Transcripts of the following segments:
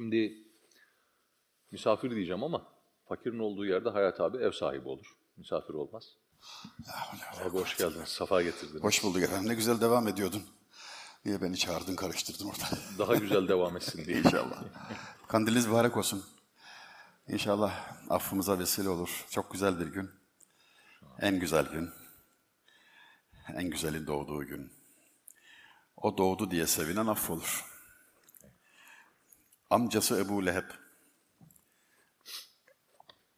Şimdi misafir diyeceğim ama fakirin olduğu yerde Hayat abi ev sahibi olur. Misafir olmaz. Abi hoş geldiniz. Safa getirdiniz. Hoş bulduk efendim. Ne güzel devam ediyordun. Niye beni çağırdın, karıştırdın orada? Daha güzel devam etsin diye. İnşallah. Kandiliniz mübarek olsun. İnşallah affımıza vesile olur. Çok güzel bir gün. En güzel gün. En güzelin doğduğu gün. O doğdu diye sevinen affolur. Amcası Ebu Leheb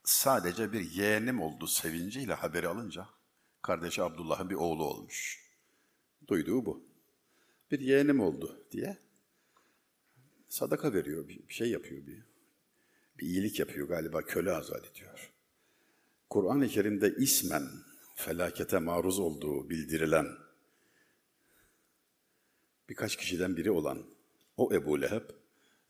sadece bir yeğenim oldu sevinciyle haberi alınca kardeşi Abdullah'ın bir oğlu olmuş. Duyduğu bu. Bir yeğenim oldu diye sadaka veriyor, bir şey yapıyor, bir, bir iyilik yapıyor galiba, köle azat ediyor. Kur'an-ı Kerim'de ismen felakete maruz olduğu bildirilen birkaç kişiden biri olan o Ebu Leheb,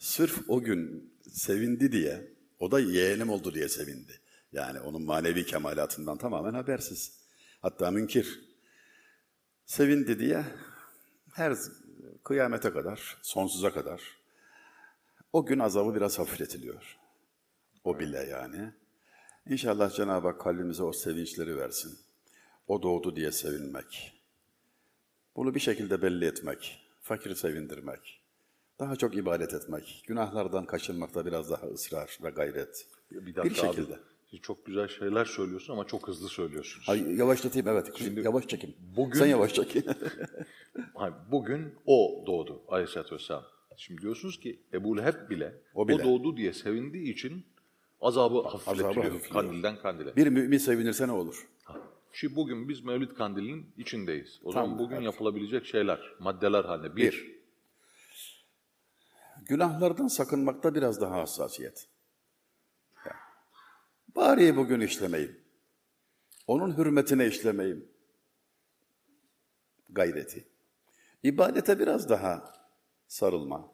sırf o gün sevindi diye, o da yeğenim oldu diye sevindi. Yani onun manevi kemalatından tamamen habersiz. Hatta münkir. Sevindi diye her kıyamete kadar, sonsuza kadar o gün azabı biraz hafifletiliyor. O bile yani. İnşallah Cenab-ı Hak kalbimize o sevinçleri versin. O doğdu diye sevinmek. Bunu bir şekilde belli etmek, fakiri sevindirmek, daha çok ibadet etmek, günahlardan kaçınmakta biraz daha ısrar ve gayret. Bir dakika abi. şekilde. Siz çok güzel şeyler söylüyorsun ama çok hızlı söylüyorsunuz. Ay, yavaşlatayım evet. yavaş çekin. bugün- Sen yavaş çekin. Hayır, bugün o doğdu aleyhissalatü vesselam. Şimdi diyorsunuz ki Ebu Leheb bile o, O bile. doğduğu diye sevindiği için azabı hafifletiliyor. Kandilden kandile. bir mümin sevinirse ne olur? Şimdi bugün biz Mevlid Kandili'nin içindeyiz. O zaman bugün evet. yapılabilecek şeyler, maddeler haline. Bir, Bir. Günahlardan sakınmakta biraz daha hassasiyet. Bari bugün işlemeyim. Onun hürmetine işlemeyim. Gayreti. İbadete biraz daha sarılma.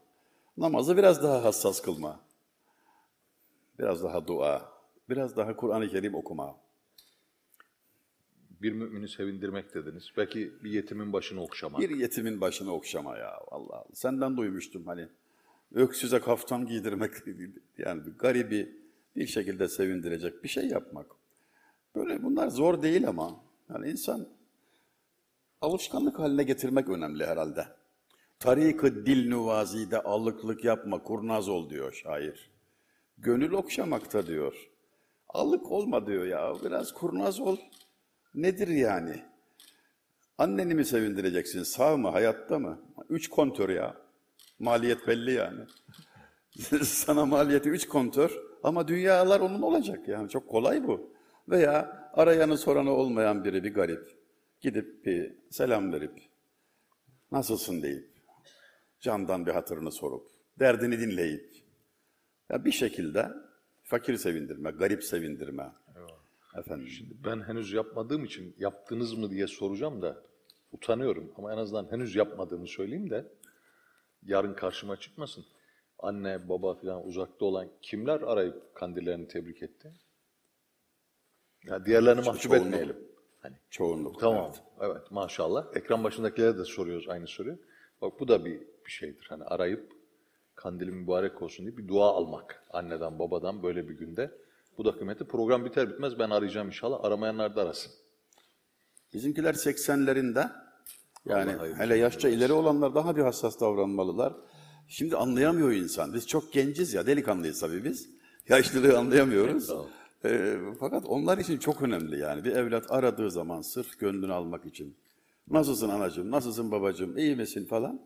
Namazı biraz daha hassas kılma. Biraz daha dua. Biraz daha Kur'an-ı Kerim okuma. bir mümini sevindirmek dediniz. Belki bir yetimin başını okşamak. Bir yetimin başını okşama ya Allah Allah. Senden duymuştum hani. Öksüze kaftan giydirmek yani bir garibi bir şekilde sevindirecek bir şey yapmak. Böyle bunlar zor değil ama yani insan alışkanlık haline getirmek önemli herhalde. Tarik-ı dil nuvazide allıklık yapma, kurnaz ol diyor şair. Gönül okşamakta diyor. Allık olma diyor ya, biraz kurnaz ol. Nedir yani? Anneni mi sevindireceksin? Sağ mı? Hayatta mı? Üç kontör ya. Maliyet belli yani. Sana maliyeti üç kontör ama dünyalar onun olacak yani. Çok kolay bu. Veya arayanı soranı olmayan biri bir garip. Gidip bir selam verip nasılsın deyip candan bir hatırını sorup derdini dinleyip ya bir şekilde fakir sevindirme, garip sevindirme. Efendim. Ben henüz yapmadığım için yaptınız mı diye soracağım da utanıyorum. Ama en azından henüz yapmadığımı söyleyeyim de yarın karşıma çıkmasın. Anne, baba falan uzakta olan kimler arayıp kandillerini tebrik etti? Ya diğerlerini mahcup çoğunluk. etmeyelim. Hani Çoğunluk. Tamam. evet. Evet. maşallah. Ekran başındakilere de soruyoruz aynı soruyu. Bak bu da bir, bir şeydir. Hani arayıp kandili mübarek olsun diye bir dua almak. Anneden babadan böyle bir günde. Bu da kıymeti. Program biter bitmez ben arayacağım inşallah. Aramayanlar da arasın. Bizimkiler 80'lerinde yani Allah hele yaşça ileri olanlar daha bir hassas davranmalılar. Şimdi anlayamıyor insan. Biz çok genciz ya, delikanlıyız tabii biz. Yaşlılığı anlayamıyoruz. Ee, fakat onlar için çok önemli yani. Bir evlat aradığı zaman sırf gönlünü almak için. Nasılsın anacığım, nasılsın babacığım, iyi misin falan.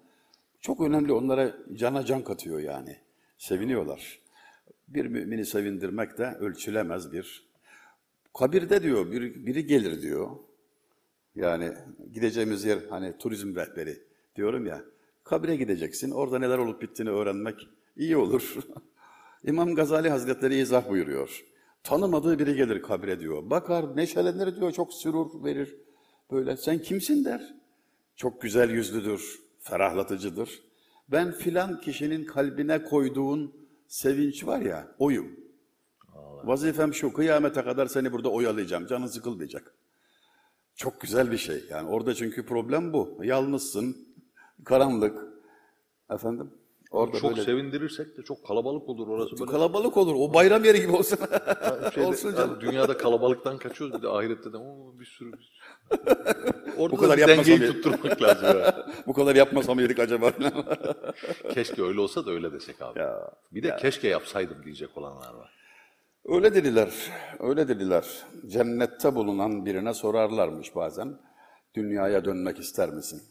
Çok önemli onlara cana can katıyor yani. Seviniyorlar. Bir mümini sevindirmek de ölçülemez bir. Kabirde diyor, biri, biri gelir diyor. Yani gideceğimiz yer hani turizm rehberi diyorum ya. Kabire gideceksin. Orada neler olup bittiğini öğrenmek iyi olur. İmam Gazali Hazretleri izah buyuruyor. Tanımadığı biri gelir kabire diyor. Bakar, neşelenir diyor, çok sürur verir. Böyle sen kimsin der. Çok güzel yüzlüdür, ferahlatıcıdır. Ben filan kişinin kalbine koyduğun sevinç var ya, oyum. Vazifem şu, kıyamete kadar seni burada oyalayacağım, canın sıkılmayacak. Çok güzel bir şey. Yani orada çünkü problem bu. Yalnızsın, karanlık. Efendim? Orada çok böyle sevindirirsek de çok kalabalık olur orası böyle. kalabalık olur. O bayram yeri gibi olsun. Şeyde, olsun canım. yani dünyada kalabalıktan kaçıyoruz bir de ahirette de oo, bir sürü. Bir sürü. Orada Bu kadar da dengeyi ya. tutturmak lazım. ya. Bu kadar yapmasam yedik acaba? keşke öyle olsa da öyle desek abi. Ya, bir de keşke yapsaydım diyecek olanlar var. Öyle dediler. Öyle dediler. Cennette bulunan birine sorarlarmış bazen. Dünyaya dönmek ister misin?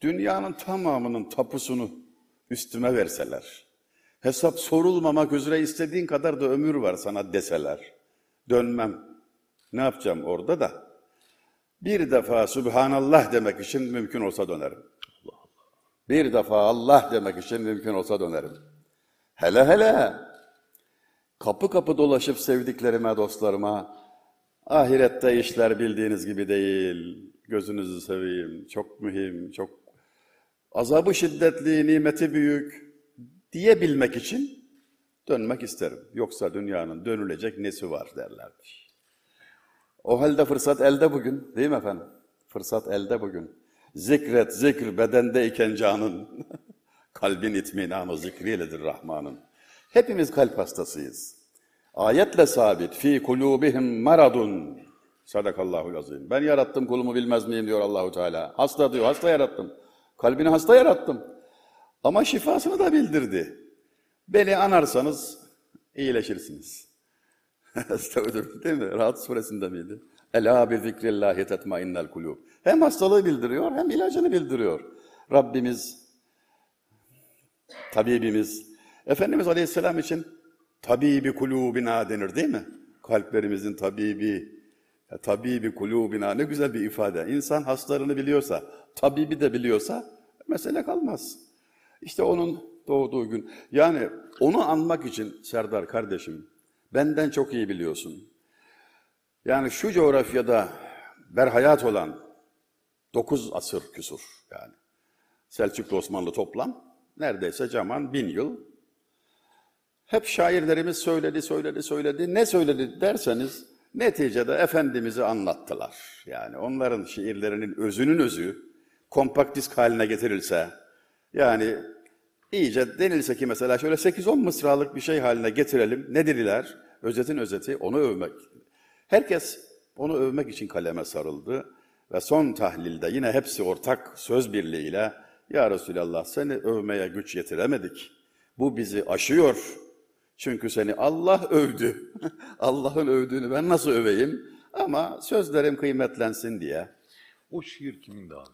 Dünyanın tamamının tapusunu üstüme verseler. Hesap sorulmamak üzere istediğin kadar da ömür var sana deseler. Dönmem. Ne yapacağım orada da? Bir defa Subhanallah demek için mümkün olsa dönerim. Bir defa Allah demek için mümkün olsa dönerim. Hele hele kapı kapı dolaşıp sevdiklerime, dostlarıma ahirette işler bildiğiniz gibi değil. Gözünüzü seveyim. Çok mühim, çok azabı şiddetli, nimeti büyük diyebilmek için dönmek isterim. Yoksa dünyanın dönülecek nesi var derlermiş. O halde fırsat elde bugün, değil mi efendim? Fırsat elde bugün. Zikret, zikr bedendeyken canın. Kalbin itminanı zikriyledir Rahman'ın. Hepimiz kalp hastasıyız. Ayetle sabit. Fi kulubihim maradun. Sadakallahul azim. Ben yarattım kulumu bilmez miyim diyor Allahu Teala. Hasta diyor, hasta yarattım. Kalbini hasta yarattım. Ama şifasını da bildirdi. Beni anarsanız iyileşirsiniz. Estağfurullah değil mi? Rahat suresinde miydi? Ela bi zikrillahi tetmainnel kulub. Hem hastalığı bildiriyor hem ilacını bildiriyor. Rabbimiz, tabibimiz, Efendimiz Aleyhisselam için tabibi kulubina denir değil mi? Kalplerimizin tabibi, tabibi kulubina ne güzel bir ifade. İnsan hastalarını biliyorsa, tabibi de biliyorsa mesele kalmaz. İşte onun doğduğu gün. Yani onu anmak için Serdar kardeşim, benden çok iyi biliyorsun. Yani şu coğrafyada berhayat olan dokuz asır küsur yani. Selçuklu Osmanlı toplam neredeyse caman bin yıl. Hep şairlerimiz söyledi, söyledi, söyledi. Ne söyledi derseniz neticede Efendimiz'i anlattılar. Yani onların şiirlerinin özünün özü kompakt disk haline getirilse, yani iyice denilse ki mesela şöyle 8-10 mısralık bir şey haline getirelim. Ne dediler? Özetin özeti onu övmek. Herkes onu övmek için kaleme sarıldı. Ve son tahlilde yine hepsi ortak söz birliğiyle Ya Resulallah seni övmeye güç yetiremedik. Bu bizi aşıyor. Çünkü seni Allah övdü. Allah'ın övdüğünü ben nasıl öveyim? Ama sözlerim kıymetlensin diye. O şiir kimindi abi?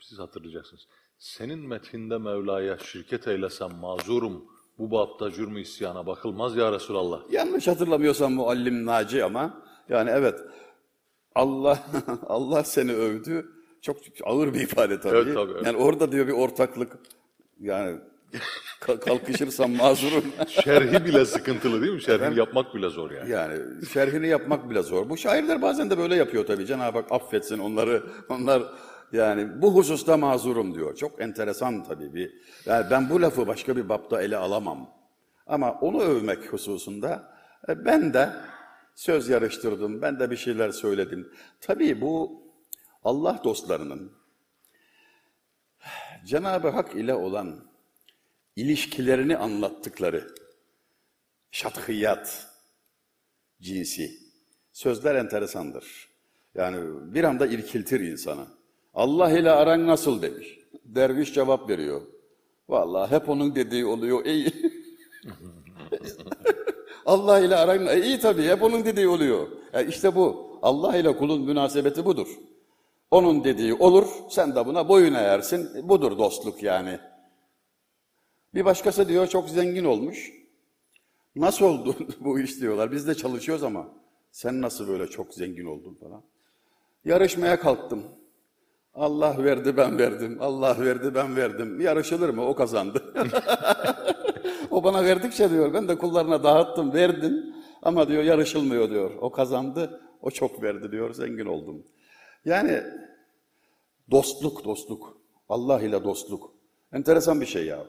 Siz hatırlayacaksınız. Senin methinde Mevla'ya şirket eylesem mazurum. Bu bapta cürmü isyana bakılmaz ya Resulallah. Yanlış hatırlamıyorsam muallim Naci ama yani evet Allah Allah seni övdü. Çok ağır bir ifade tabii. Evet, tabii, evet. Yani orada diyor bir ortaklık yani kalkışırsam mazurum. Şerhi bile sıkıntılı değil mi? Şerhini yapmak bile zor yani. Yani şerhini yapmak bile zor. Bu şairler bazen de böyle yapıyor tabii. Cenab-ı Hak affetsin onları. Onlar yani bu hususta mazurum diyor. Çok enteresan tabii bir. Yani ben bu lafı başka bir bapta ele alamam. Ama onu övmek hususunda e, ben de söz yarıştırdım. Ben de bir şeyler söyledim. Tabii bu Allah dostlarının Cenab-ı Hak ile olan ilişkilerini anlattıkları şathiyat cinsi. Sözler enteresandır. Yani bir anda irkiltir insanı. Allah ile aran nasıl demiş. Derviş cevap veriyor. Vallahi hep onun dediği oluyor. İyi. Allah ile aran e, iyi tabii hep onun dediği oluyor. E işte bu. Allah ile kulun münasebeti budur. Onun dediği olur, sen de buna boyun eğersin. Budur dostluk yani. Bir başkası diyor çok zengin olmuş. Nasıl oldu bu iş diyorlar. Biz de çalışıyoruz ama sen nasıl böyle çok zengin oldun falan. Yarışmaya kalktım. Allah verdi ben verdim. Allah verdi ben verdim. Yarışılır mı? O kazandı. o bana verdikçe diyor ben de kullarına dağıttım verdim. Ama diyor yarışılmıyor diyor. O kazandı. O çok verdi diyor. Zengin oldum. Yani dostluk dostluk. Allah ile dostluk. Enteresan bir şey ya.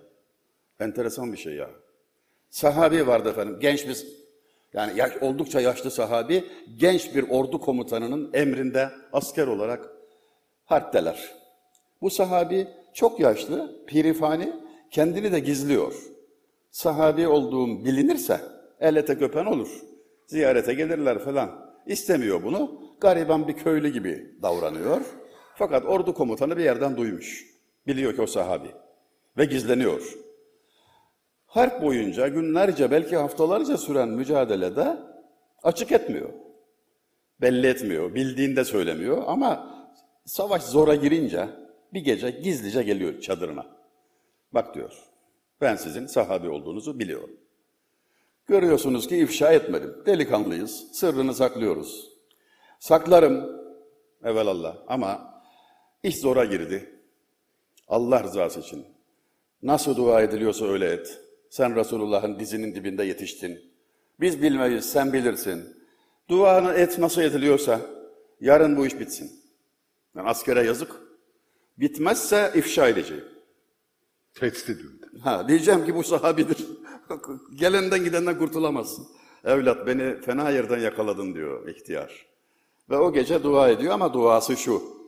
Enteresan bir şey ya. Sahabi vardı efendim. Genç bir yani yaş, oldukça yaşlı sahabi genç bir ordu komutanının emrinde asker olarak harpteler. Bu sahabi çok yaşlı, pirifani, kendini de gizliyor. Sahabi olduğum bilinirse el ete öpen olur. Ziyarete gelirler falan. İstemiyor bunu. Gariban bir köylü gibi davranıyor. Fakat ordu komutanı bir yerden duymuş. Biliyor ki o sahabi. Ve gizleniyor. Harp boyunca günlerce belki haftalarca süren mücadelede açık etmiyor. Belli etmiyor, bildiğinde söylemiyor ama savaş zora girince bir gece gizlice geliyor çadırına. Bak diyor, ben sizin sahabi olduğunuzu biliyorum. Görüyorsunuz ki ifşa etmedim. Delikanlıyız, sırrını saklıyoruz. Saklarım, evelallah ama iş zora girdi. Allah rızası için. Nasıl dua ediliyorsa öyle et. Sen Resulullah'ın dizinin dibinde yetiştin. Biz bilmeyiz, sen bilirsin. Duanı et nasıl ediliyorsa yarın bu iş bitsin. Yani askere yazık. Bitmezse ifşa edeceğim. Tehdit ediyor. bir de. Ha, diyeceğim ki bu sahabidir. Gelenden gidenden kurtulamazsın. Evlat beni fena yerden yakaladın diyor ihtiyar. Ve o gece dua ediyor ama duası şu.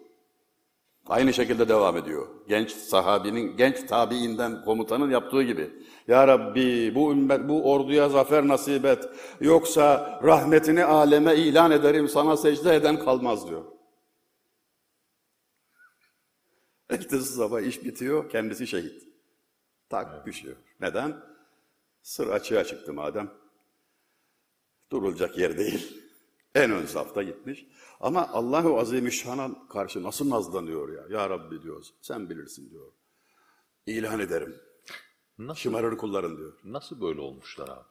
Aynı şekilde devam ediyor. Genç sahabinin, genç tabiinden komutanın yaptığı gibi. Ya Rabbi bu ümmet, bu orduya zafer nasip et. Yoksa rahmetini aleme ilan ederim sana secde eden kalmaz diyor. Ertesi sabah iş bitiyor, kendisi şehit. Tak düşüyor. Neden? Sır açığa çıktı madem. Durulacak yer değil. En ön safta gitmiş. Ama Allahu Azimüşşan'a karşı nasıl nazlanıyor ya? Ya Rabbi diyor, sen bilirsin diyor. İlan ederim. Nasıl, Şımarır kulların diyor. nasıl böyle olmuşlar abi?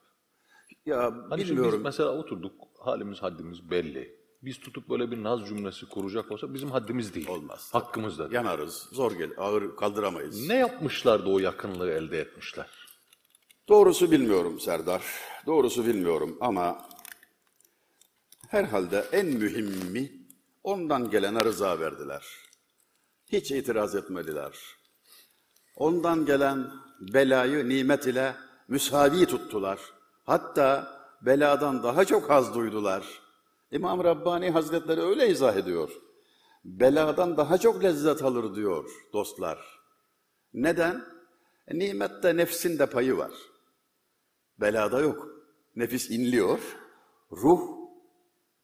Ya Hani bilmiyorum. biz mesela oturduk, halimiz haddimiz belli. Biz tutup böyle bir naz cümlesi kuracak olsa bizim haddimiz değil. Olmaz. Hakkımız da değil. Yanarız, zor gel, ağır kaldıramayız. Ne yapmışlar da o yakınlığı elde etmişler? Doğrusu bilmiyorum Serdar. Doğrusu bilmiyorum ama herhalde en mühimmi ondan gelene rıza verdiler. Hiç itiraz etmediler. Ondan gelen belayı nimet ile müsavi tuttular. Hatta beladan daha çok haz duydular. İmam Rabbani Hazretleri öyle izah ediyor. Beladan daha çok lezzet alır diyor dostlar. Neden? E, nimette nefsin de payı var. Belada yok. Nefis inliyor, ruh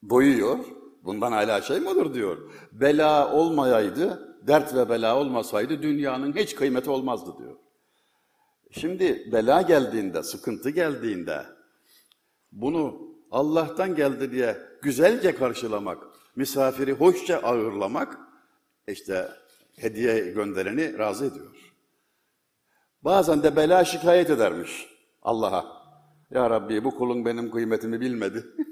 doyuyor. Bundan hala şey mi olur diyor. Bela olmayaydı, dert ve bela olmasaydı dünyanın hiç kıymeti olmazdı diyor. Şimdi bela geldiğinde, sıkıntı geldiğinde bunu Allah'tan geldi diye güzelce karşılamak, misafiri hoşça ağırlamak işte hediye göndereni razı ediyor. Bazen de bela şikayet edermiş Allah'a. Ya Rabbi bu kulun benim kıymetimi bilmedi.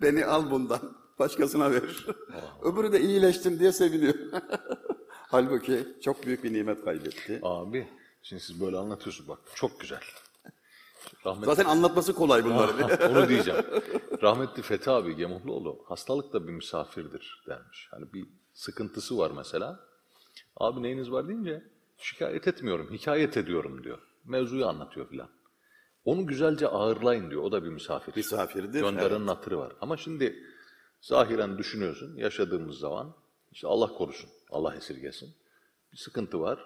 Beni al bundan, başkasına ver. Öbürü de iyileştim diye seviniyor. Halbuki çok büyük bir nimet kaybetti. Abi, şimdi siz böyle anlatıyorsunuz bak, çok güzel. Rahmetli, Zaten anlatması kolay bunları. onu diyeceğim. Rahmetli Fethi abi Gemuhluoğlu, hastalık da bir misafirdir dermiş. Hani bir sıkıntısı var mesela. Abi neyiniz var deyince, şikayet etmiyorum, hikayet ediyorum diyor. Mevzuyu anlatıyor filan. Onu güzelce ağırlayın diyor, o da bir misafir. Misafirdir, Gönderenin hatırı var. Ama şimdi zahiren düşünüyorsun, yaşadığımız zaman, işte Allah korusun, Allah esirgesin. Bir sıkıntı var,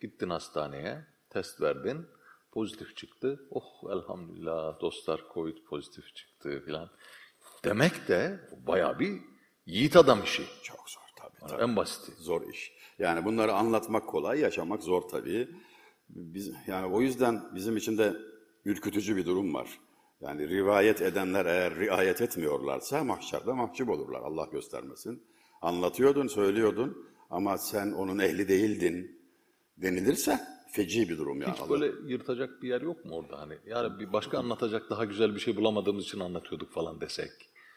gittin hastaneye, test verdin, pozitif çıktı. Oh elhamdülillah dostlar Covid pozitif çıktı filan. Demek de bayağı bir yiğit adam işi. Çok zor tabii. En basiti. Zor iş. Yani bunları anlatmak kolay, yaşamak zor tabii. Biz, yani o yüzden bizim için de ürkütücü bir durum var. Yani rivayet edenler eğer riayet etmiyorlarsa mahşerde mahcup olurlar. Allah göstermesin. Anlatıyordun, söylüyordun ama sen onun ehli değildin denilirse feci bir durum yani. Hiç böyle yırtacak bir yer yok mu orada hani? Yani bir başka anlatacak daha güzel bir şey bulamadığımız için anlatıyorduk falan desek.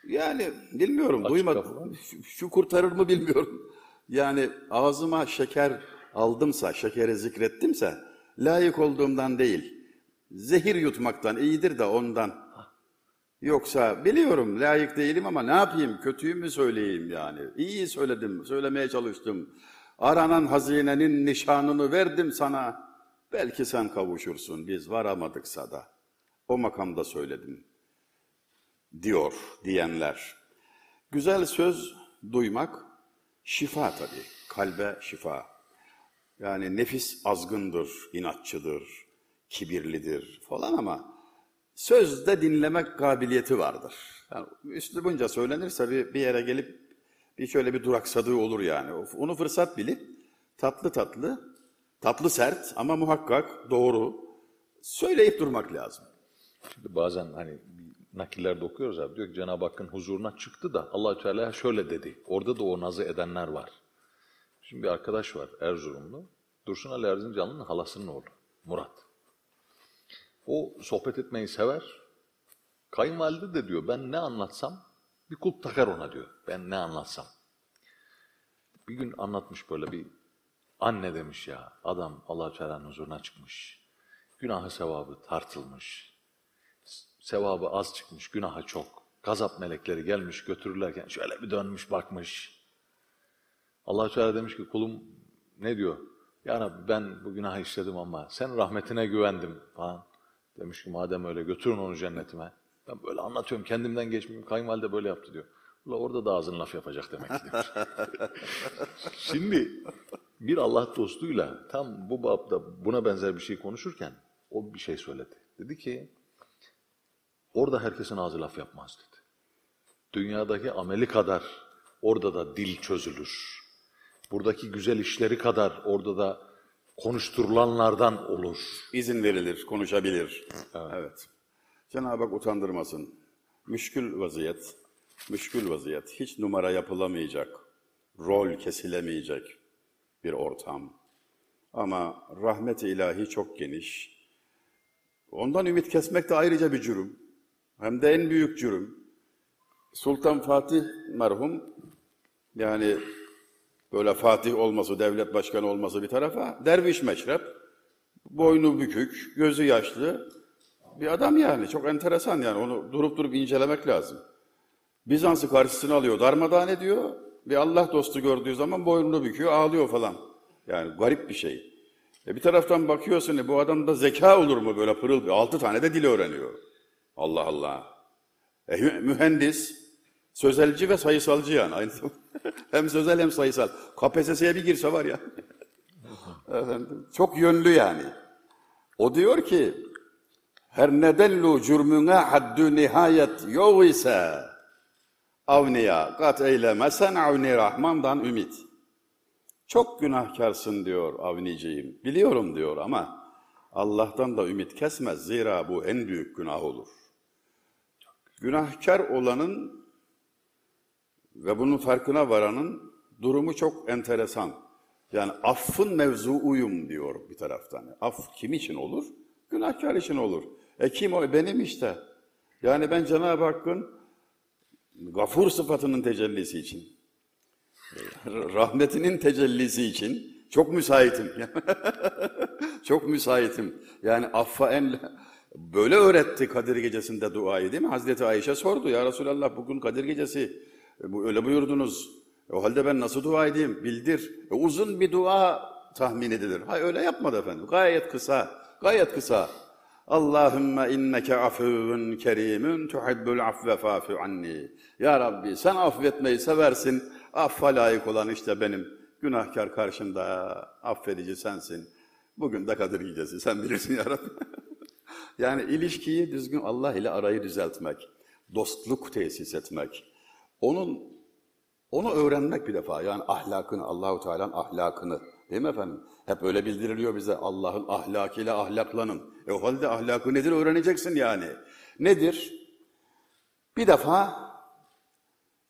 Yani bilmiyorum, kapı duymadım. Şu, şu kurtarır mı bilmiyorum. Yani ağzıma şeker aldımsa, şekeri zikrettimse layık olduğumdan değil, zehir yutmaktan iyidir de ondan. Yoksa biliyorum layık değilim ama ne yapayım, kötüyü mü söyleyeyim yani? İyi söyledim, söylemeye çalıştım. Aranan hazinenin nişanını verdim sana. Belki sen kavuşursun, biz varamadıksa da. O makamda söyledim diyor diyenler. Güzel söz duymak şifa tabii, kalbe şifa. Yani nefis azgındır, inatçıdır, kibirlidir falan ama sözde dinlemek kabiliyeti vardır. Yani üslubunca söylenirse bir, bir yere gelip bir şöyle bir duraksadığı olur yani. Onu fırsat bilip tatlı tatlı, tatlı sert ama muhakkak doğru söyleyip durmak lazım. Şimdi bazen hani nakillerde okuyoruz abi diyor ki Cenab-ı Hakk'ın huzuruna çıktı da allah Teala şöyle dedi. Orada da o nazı edenler var. Şimdi bir arkadaş var Erzurumlu. Dursun Ali Erzincanlı'nın halasının oğlu Murat. O sohbet etmeyi sever. Kayınvalide de diyor ben ne anlatsam bir kulp takar ona diyor. Ben ne anlatsam. Bir gün anlatmış böyle bir anne demiş ya adam allah Teala'nın huzuruna çıkmış. Günahı sevabı tartılmış sevabı az çıkmış, günahı çok. Gazap melekleri gelmiş götürürlerken şöyle bir dönmüş bakmış. allah Teala demiş ki kulum ne diyor? Ya Rabbi ben bu günahı işledim ama sen rahmetine güvendim falan. Demiş ki madem öyle götürün onu cennetime. Ben böyle anlatıyorum kendimden geçmeyeyim. Kayınvalide böyle yaptı diyor. Ula orada da ağzın laf yapacak demek ki demiş. Şimdi bir Allah dostuyla tam bu babda buna benzer bir şey konuşurken o bir şey söyledi. Dedi ki Orada herkesin ağzı laf yapmaz dedi. Dünyadaki ameli kadar orada da dil çözülür. Buradaki güzel işleri kadar orada da konuşturulanlardan olur. İzin verilir, konuşabilir. Evet. Cenab-ı Hak utandırmasın. Müşkül vaziyet, müşkül vaziyet. Hiç numara yapılamayacak, rol kesilemeyecek bir ortam. Ama rahmet-i ilahi çok geniş. Ondan ümit kesmek de ayrıca bir cürüm. Hem de en büyük cürüm. Sultan Fatih merhum, yani böyle Fatih olması, devlet başkanı olması bir tarafa, derviş meşrep, boynu bükük, gözü yaşlı bir adam yani. Çok enteresan yani, onu durup durup incelemek lazım. Bizans'ı karşısına alıyor, darmadağın ediyor. Bir Allah dostu gördüğü zaman boynunu büküyor, ağlıyor falan. Yani garip bir şey. E bir taraftan bakıyorsun, e bu adamda zeka olur mu böyle pırıl, altı tane de dil öğreniyor. Allah Allah. E, mühendis, sözelci ve sayısalcı yani. Aynı hem sözel hem sayısal. KPSS'ye bir girse var ya. Efendim, çok yönlü yani. O diyor ki, her nedellu cürmüne haddü nihayet yok ise avniya kat eylemesen avni rahmandan ümit. Çok günahkarsın diyor avniciğim. Biliyorum diyor ama Allah'tan da ümit kesmez. Zira bu en büyük günah olur. Günahkar olanın ve bunun farkına varanın durumu çok enteresan. Yani affın mevzu uyum diyor bir taraftan. Af kim için olur? Günahkar için olur. E kim o? Benim işte. Yani ben Cenab-ı Hakk'ın gafur sıfatının tecellisi için, rahmetinin tecellisi için çok müsaitim. çok müsaitim. Yani affa en Böyle öğretti Kadir Gecesi'nde duayı değil mi? Hazreti Ayşe sordu ya Resulallah bugün Kadir Gecesi e, öyle buyurdunuz. E, o halde ben nasıl dua edeyim? Bildir. E, uzun bir dua tahmin edilir. Hayır öyle yapmadı efendim. Gayet kısa. Gayet kısa. Allahümme inneke afuvun kerimun tuhibbul afve fafu anni. Ya Rabbi sen affetmeyi seversin. Affa layık olan işte benim. Günahkar karşımda affedici sensin. Bugün de Kadir Gecesi sen bilirsin ya Rabbi. Yani ilişkiyi düzgün Allah ile arayı düzeltmek, dostluk tesis etmek, onun onu öğrenmek bir defa. Yani ahlakını, Allahu Teala'nın ahlakını. Değil mi efendim? Hep öyle bildiriliyor bize Allah'ın ahlakıyla ahlaklanın. E o halde ahlakı nedir öğreneceksin yani. Nedir? Bir defa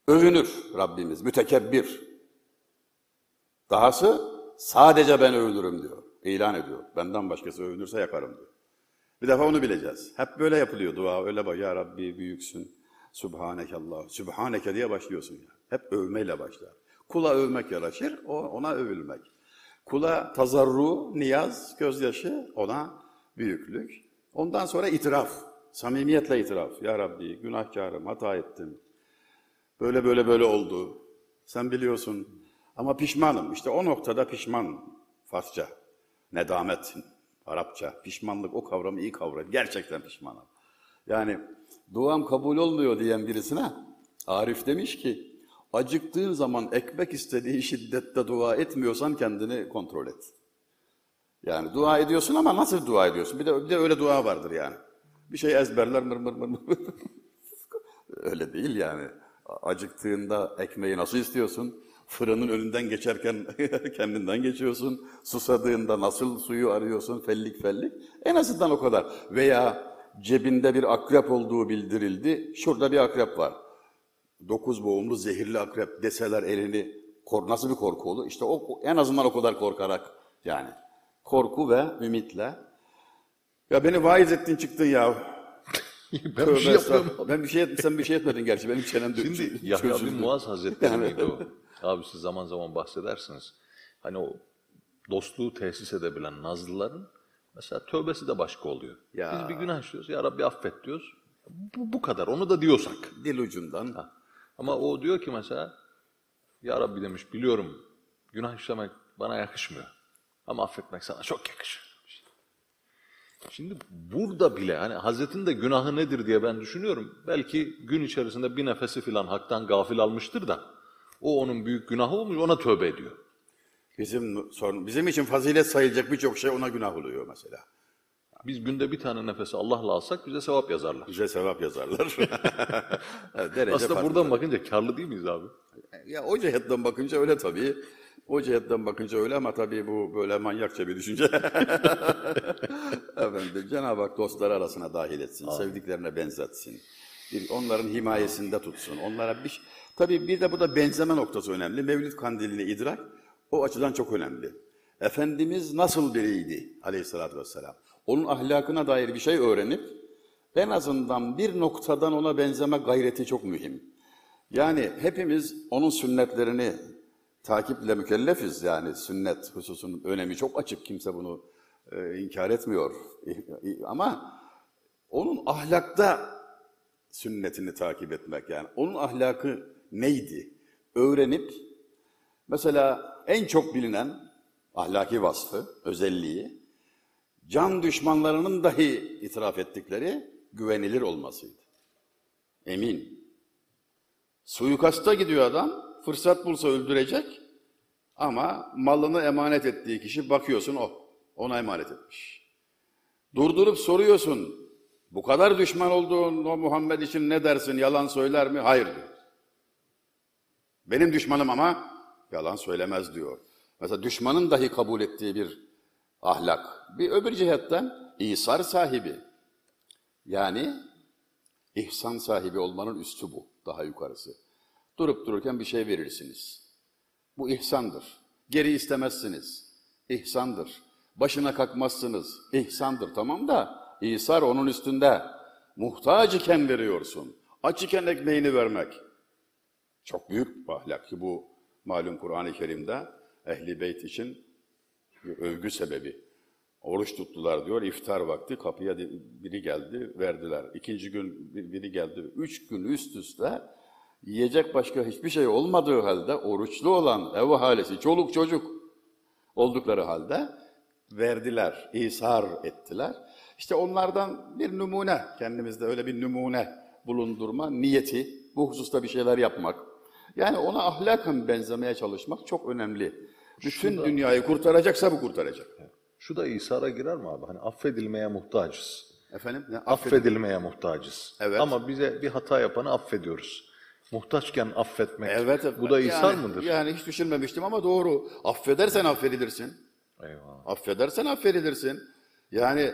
övünür Rabbimiz, mütekebbir. Dahası sadece ben övünürüm diyor. İlan ediyor. Benden başkası övünürse yakarım diyor. Bir defa onu bileceğiz. Hep böyle yapılıyor dua. Öyle bak ya Rabbi büyüksün. Subhaneke Allah. Subhaneke diye başlıyorsun ya. Hep övmeyle başlar. Kula övmek yaraşır, ona övülmek. Kula tazarru, niyaz, gözyaşı, ona büyüklük. Ondan sonra itiraf. Samimiyetle itiraf. Ya Rabbi günahkarım, hata ettim. Böyle böyle böyle oldu. Sen biliyorsun. Ama pişmanım. İşte o noktada pişman Farsça. Nedamet Arapça pişmanlık o kavramı iyi kavram. Gerçekten pişmanım. Yani duam kabul olmuyor diyen birisine Arif demiş ki acıktığın zaman ekmek istediği şiddette dua etmiyorsan kendini kontrol et. Yani dua ediyorsun ama nasıl dua ediyorsun? Bir de, bir de öyle dua vardır yani. Bir şey ezberler mır mır mır mır. öyle değil yani. Acıktığında ekmeği nasıl istiyorsun? Fırının önünden geçerken kendinden geçiyorsun. Susadığında nasıl suyu arıyorsun fellik fellik. En azından o kadar. Veya cebinde bir akrep olduğu bildirildi. Şurada bir akrep var. Dokuz boğumlu zehirli akrep deseler elini kor nasıl bir korku olur? İşte o en azından o kadar korkarak yani. Korku ve ümitle. Ya beni vaiz ettin çıktın ya. ben bir Tövbe şey yapmıyorum. estağfurullah. Ben bir şey ettim, sen bir şey etmedin gerçi. Benim çenem Şimdi Yahya bin Muaz Hazretleri miydi o? Abi siz zaman zaman bahsedersiniz. Hani o dostluğu tesis edebilen Nazlıların mesela tövbesi de başka oluyor. Ya. Biz bir günah işliyoruz. Ya Rabbi affet diyoruz. Bu, bu kadar. Onu da diyorsak. Dil ucundan. Ha. Ama o diyor ki mesela Ya Rabbi demiş biliyorum günah işlemek bana yakışmıyor. Ama affetmek sana çok yakışır. Şimdi burada bile hani Hazretin de günahı nedir diye ben düşünüyorum. Belki gün içerisinde bir nefesi filan haktan gafil almıştır da o onun büyük günahı olmuş ona tövbe ediyor. Bizim sorun, bizim için fazilet sayılacak birçok şey ona günah oluyor mesela. Biz günde bir tane nefesi Allah'la alsak bize sevap yazarlar. Bize sevap yazarlar. Derece Aslında farklı. buradan bakınca karlı değil miyiz abi? Ya o cihetten bakınca öyle tabii. O cihetten bakınca öyle ama tabii bu böyle manyakça bir düşünce. Efendim Cenab-ı Hak dostları arasına dahil etsin, sevdiklerine benzetsin. Bir, onların himayesinde tutsun. Onlara bir tabii bir de bu da benzeme noktası önemli. Mevlid kandilini idrak o açıdan çok önemli. Efendimiz nasıl biriydi aleyhissalatü vesselam? Onun ahlakına dair bir şey öğrenip en azından bir noktadan ona benzeme gayreti çok mühim. Yani hepimiz onun sünnetlerini takiple mükellefiz yani sünnet hususunun önemi çok açık kimse bunu e, inkar etmiyor ama onun ahlakta sünnetini takip etmek yani onun ahlakı neydi öğrenip mesela en çok bilinen ahlaki vasfı özelliği can düşmanlarının dahi itiraf ettikleri güvenilir olmasıydı. Emin. Suikasta gidiyor adam, fırsat bulsa öldürecek ama malını emanet ettiği kişi bakıyorsun o, ona emanet etmiş. Durdurup soruyorsun, bu kadar düşman olduğun o Muhammed için ne dersin, yalan söyler mi? Hayır diyor. Benim düşmanım ama yalan söylemez diyor. Mesela düşmanın dahi kabul ettiği bir ahlak. Bir öbür cihetten İsar sahibi. Yani ihsan sahibi olmanın üstü bu, daha yukarısı. Durup dururken bir şey verirsiniz. Bu ihsandır. Geri istemezsiniz. İhsandır. Başına kalkmazsınız. İhsandır tamam da İsar onun üstünde. Muhtaç iken veriyorsun. Aç iken ekmeğini vermek. Çok büyük bir ahlak ki bu malum Kur'an-ı Kerim'de ehli beyt için övgü sebebi. Oruç tuttular diyor, iftar vakti kapıya biri geldi, verdiler. İkinci gün biri geldi, üç gün üst üste yiyecek başka hiçbir şey olmadığı halde oruçlu olan ev ahalisi, çoluk çocuk oldukları halde verdiler, ishar ettiler. İşte onlardan bir numune, kendimizde öyle bir numune bulundurma niyeti, bu hususta bir şeyler yapmak. Yani ona ahlaken benzemeye çalışmak çok önemli. Bütün dünyayı kurtaracaksa bu kurtaracak. Şu da İsa'ya girer mi abi? Hani affedilmeye muhtacız. Efendim? Ne? Affedilmeye muhtacız. Evet. Ama bize bir hata yapanı affediyoruz. Muhtaçken affetmek. Evet, evet. Bu da İsa yani, mıdır? Yani hiç düşünmemiştim ama doğru. Affedersen affedilirsin. Eyvallah. Affedersen affedilirsin. Yani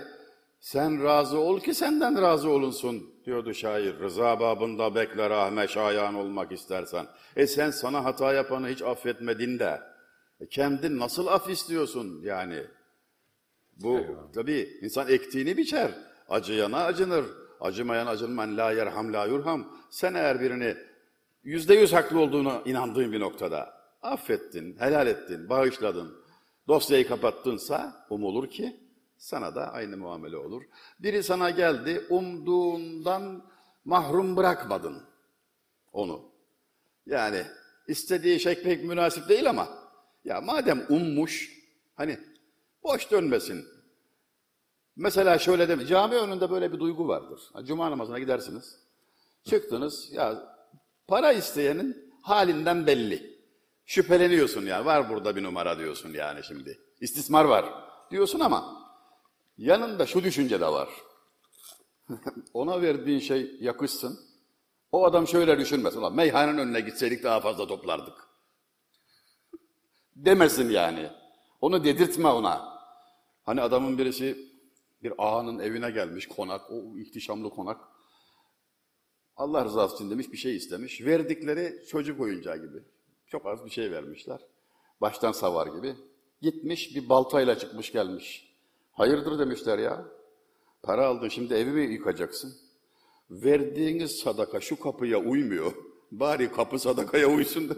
sen razı ol ki senden razı olunsun diyordu şair. Rıza babında bekle rahme şayan olmak istersen. E sen sana hata yapanı hiç affetmedin de e kendin nasıl af istiyorsun yani? Bu tabii insan ektiğini biçer. Acıyana acınır. Acımayan acınman la yerham la yurham. Sen eğer birini yüzde yüz haklı olduğunu inandığın bir noktada affettin, helal ettin, bağışladın, dosyayı kapattınsa umulur ki sana da aynı muamele olur. Biri sana geldi, umduğundan mahrum bırakmadın onu. Yani istediği şey pek münasip değil ama ya madem ummuş, hani boş dönmesin. Mesela şöyle deme, cami önünde böyle bir duygu vardır. Cuma namazına gidersiniz, çıktınız, ya para isteyenin halinden belli. Şüpheleniyorsun ya, var burada bir numara diyorsun yani şimdi. İstismar var diyorsun ama yanında şu düşünce de var. Ona verdiğin şey yakışsın. O adam şöyle düşünmez. Ulan meyhanenin önüne gitseydik daha fazla toplardık. Demesin yani. Onu dedirtme ona. Hani adamın birisi bir ağanın evine gelmiş konak, o ihtişamlı konak. Allah rızası için demiş bir şey istemiş. Verdikleri çocuk oyuncağı gibi. Çok az bir şey vermişler. Baştan savar gibi. Gitmiş bir baltayla çıkmış gelmiş. Hayırdır demişler ya. Para aldın şimdi evi mi yıkacaksın? Verdiğiniz sadaka şu kapıya uymuyor. Bari kapı sadakaya uysun.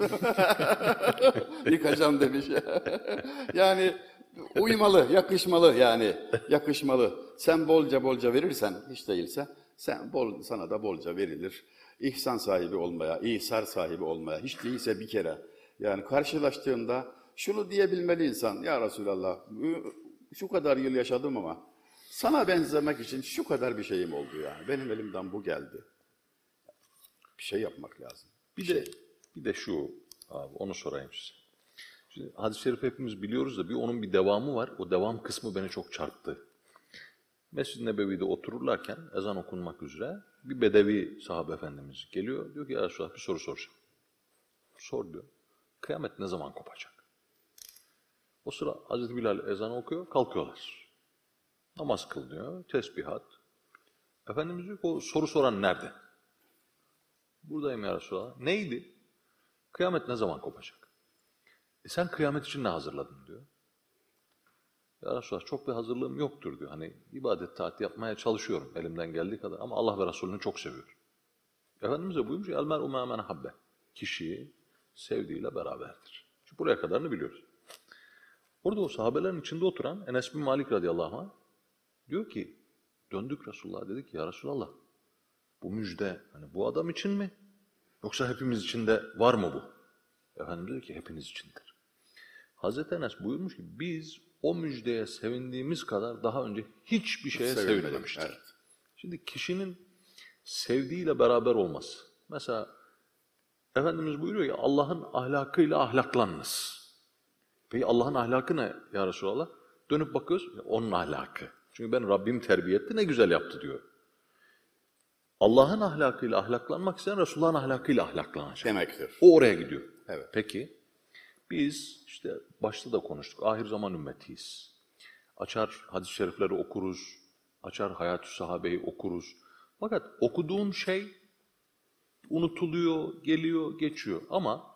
Yıkacağım demiş. yani uymalı, yakışmalı yani. Yakışmalı. Sen bolca bolca verirsen hiç değilse sen bol, sana da bolca verilir. İhsan sahibi olmaya, ihsar sahibi olmaya hiç değilse bir kere. Yani karşılaştığında şunu diyebilmeli insan. Ya Resulallah şu kadar yıl yaşadım ama sana benzemek için şu kadar bir şeyim oldu yani. Benim elimden bu geldi. Bir şey yapmak lazım. Bir de bir de şu abi onu sorayım size. Şimdi hadis-i şerif hepimiz biliyoruz da bir onun bir devamı var. O devam kısmı beni çok çarptı. Mescid-i Nebevi'de otururlarken ezan okunmak üzere bir bedevi sahabe efendimiz geliyor. Diyor ki ya Resulallah bir soru soracağım. Sor diyor. Kıyamet ne zaman kopacak? O sıra Hazreti Bilal ezan okuyor, kalkıyorlar. Namaz kıl diyor, tesbihat. Efendimiz diyor ki o soru soran nerede? Buradayım ya Resulallah. Neydi? Kıyamet ne zaman kopacak? E sen kıyamet için ne hazırladın diyor. Ya Resulallah çok bir hazırlığım yoktur diyor. Hani ibadet taat yapmaya çalışıyorum elimden geldiği kadar ama Allah ve Resulünü çok seviyorum. Efendimiz de buyurmuş ki elmer umamen habbe. Kişi sevdiğiyle beraberdir. Çünkü buraya kadarını biliyoruz. Orada o sahabelerin içinde oturan Enes bin Malik radıyallahu anh diyor ki döndük Resulullah dedi ki ya Resulallah bu müjde hani bu adam için mi? Yoksa hepimiz için de var mı bu? Efendimiz dedi ki hepiniz içindir. Hazreti Enes buyurmuş ki biz o müjdeye sevindiğimiz kadar daha önce hiçbir şeye sevinmemiştik. evet. Şimdi kişinin sevdiğiyle beraber olması. Mesela Efendimiz buyuruyor ya Allah'ın ahlakıyla ahlaklanınız. Peki Allah'ın ahlakı ne ya Resulallah? Dönüp bakıyoruz, onun ahlakı. Çünkü ben Rabbim terbiye etti, ne güzel yaptı diyor. Allah'ın ahlakıyla ahlaklanmak isteyen Resulullah'ın ahlakıyla ahlaklanacak. Demektir. O oraya gidiyor. Evet. Peki, biz işte başta da konuştuk, ahir zaman ümmetiyiz. Açar hadis-i şerifleri okuruz, açar hayat-ı sahabeyi okuruz. Fakat okuduğun şey unutuluyor, geliyor, geçiyor. Ama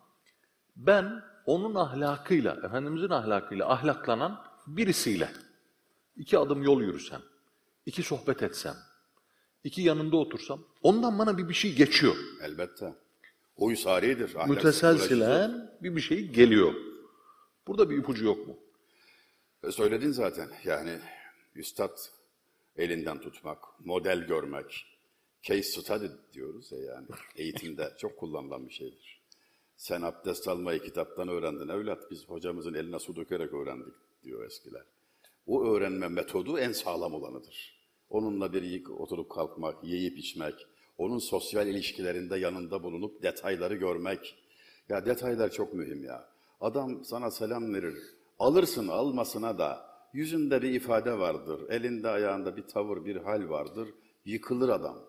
ben onun ahlakıyla, Efendimizin ahlakıyla ahlaklanan birisiyle iki adım yol yürüsem, iki sohbet etsem, iki yanında otursam, ondan bana bir bir şey geçiyor. Elbette. Ahlaksız uğraşısı. Müteselsilen bir bir şey geliyor. Burada bir ipucu yok mu? E, Söyledin zaten. Yani üstad elinden tutmak, model görmek, case study diyoruz ya yani. Eğitimde çok kullanılan bir şeydir. Sen abdest almayı kitaptan öğrendin evlat. Biz hocamızın eline su dökerek öğrendik diyor eskiler. O öğrenme metodu en sağlam olanıdır. Onunla bir oturup kalkmak, yiyip içmek, onun sosyal ilişkilerinde yanında bulunup detayları görmek. Ya detaylar çok mühim ya. Adam sana selam verir. Alırsın almasına da yüzünde bir ifade vardır. Elinde ayağında bir tavır, bir hal vardır. Yıkılır adam.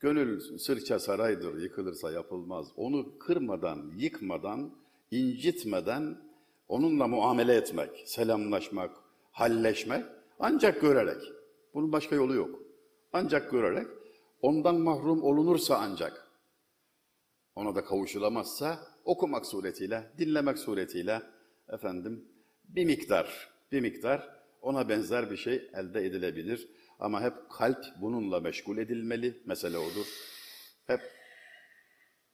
Gönül sırça saraydır, yıkılırsa yapılmaz. Onu kırmadan, yıkmadan, incitmeden onunla muamele etmek, selamlaşmak, halleşmek ancak görerek. Bunun başka yolu yok. Ancak görerek, ondan mahrum olunursa ancak. Ona da kavuşulamazsa okumak suretiyle, dinlemek suretiyle efendim bir miktar, bir miktar ona benzer bir şey elde edilebilir. Ama hep kalp bununla meşgul edilmeli. Mesele odur. Hep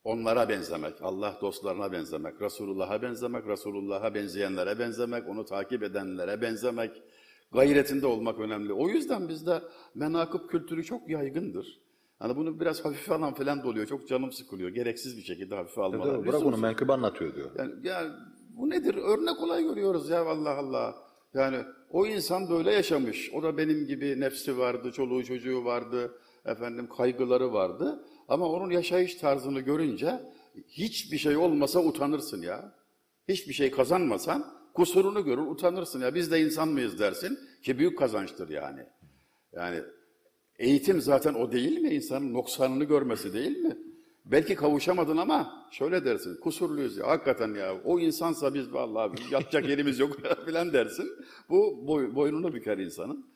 onlara benzemek, Allah dostlarına benzemek, Resulullah'a benzemek, Resulullah'a benzeyenlere benzemek, onu takip edenlere benzemek, gayretinde olmak önemli. O yüzden bizde menakıb kültürü çok yaygındır. Hani bunu biraz hafife alan falan da oluyor. Çok canım sıkılıyor. Gereksiz bir şekilde hafife almalar. Bırak Lüzumsuz. onu menkıbe anlatıyor diyor. Yani, yani bu nedir? Örnek olay görüyoruz ya Allah Allah. Yani o insan böyle yaşamış. O da benim gibi nefsi vardı, çoluğu çocuğu vardı, efendim kaygıları vardı. Ama onun yaşayış tarzını görünce hiçbir şey olmasa utanırsın ya. Hiçbir şey kazanmasan Kusurunu görür, utanırsın ya biz de insan mıyız dersin ki büyük kazançtır yani. Yani eğitim zaten o değil mi? İnsanın noksanını görmesi değil mi? Belki kavuşamadın ama şöyle dersin, kusurluyuz ya, hakikaten ya, o insansa biz vallahi yatacak yerimiz yok filan dersin. Bu boy, boynunu büker insanın.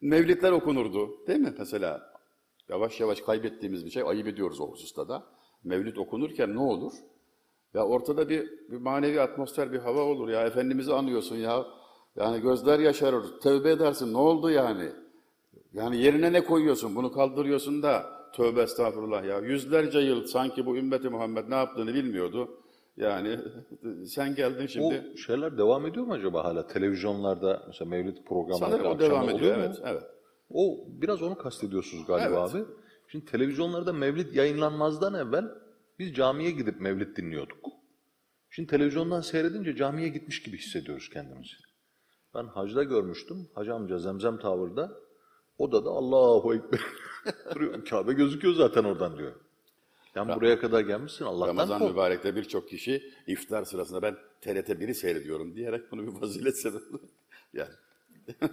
Mevlidler okunurdu değil mi mesela? Yavaş yavaş kaybettiğimiz bir şey, ayıp ediyoruz o hususta da. Mevlid okunurken ne olur? Ya ortada bir, bir manevi atmosfer, bir hava olur ya. Efendimiz'i anıyorsun ya. Yani gözler yaşarır, tövbe edersin. Ne oldu yani? Yani yerine ne koyuyorsun? Bunu kaldırıyorsun da tövbe estağfurullah ya. Yüzlerce yıl sanki bu ümmeti Muhammed ne yaptığını bilmiyordu. Yani sen geldin şimdi. O şeyler devam ediyor mu acaba hala? Televizyonlarda mesela mevlid programları Sanırım o devam ediyor. oluyor mu? Evet, evet. O biraz onu kastediyorsunuz galiba Evet. abi. Şimdi televizyonlarda mevlid yayınlanmazdan evvel biz camiye gidip mevlid dinliyorduk. Şimdi televizyondan seyredince camiye gitmiş gibi hissediyoruz kendimizi. Ben hacda görmüştüm. Hacı amca Zemzem Tavır'da odada Allahu Ekber duruyor. Kabe gözüküyor zaten oradan diyor. Yani buraya kadar gelmişsin Allah'tan Ramazan kork. mübarekte birçok kişi iftar sırasında ben TRT 1'i seyrediyorum diyerek bunu bir fazilet sebebi. yani.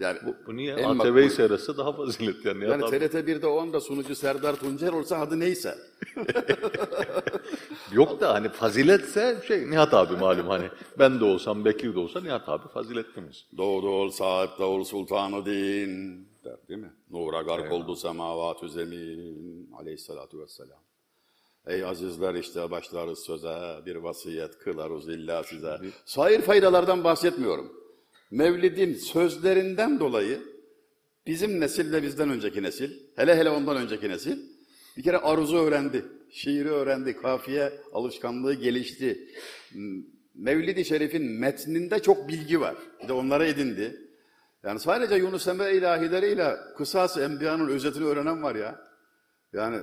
yani Bu niye? en ATV'yi seyretse daha fazilet yani. Yani. TRT 1'de o anda sunucu Serdar Tuncer olsa adı neyse. Yok da hani faziletse şey Nihat abi malum hani ben de olsam Bekir de olsa Nihat abi faziletlimiz. Doğdu ol sahip de ol sultanı din der değil mi? Nura gark oldu semavatü zemin aleyhissalatu vesselam. Ey azizler işte başlarız söze, bir vasiyet kılarız illa size. Sair faydalardan bahsetmiyorum. Mevlidin sözlerinden dolayı bizim nesille bizden önceki nesil, hele hele ondan önceki nesil bir kere aruzu öğrendi, şiiri öğrendi, kafiye alışkanlığı gelişti. Mevlid-i Şerif'in metninde çok bilgi var. Bir de onlara edindi. Yani sadece Yunus Emre ilahileriyle Kısas-ı Enbiya'nın özetini öğrenen var ya. Yani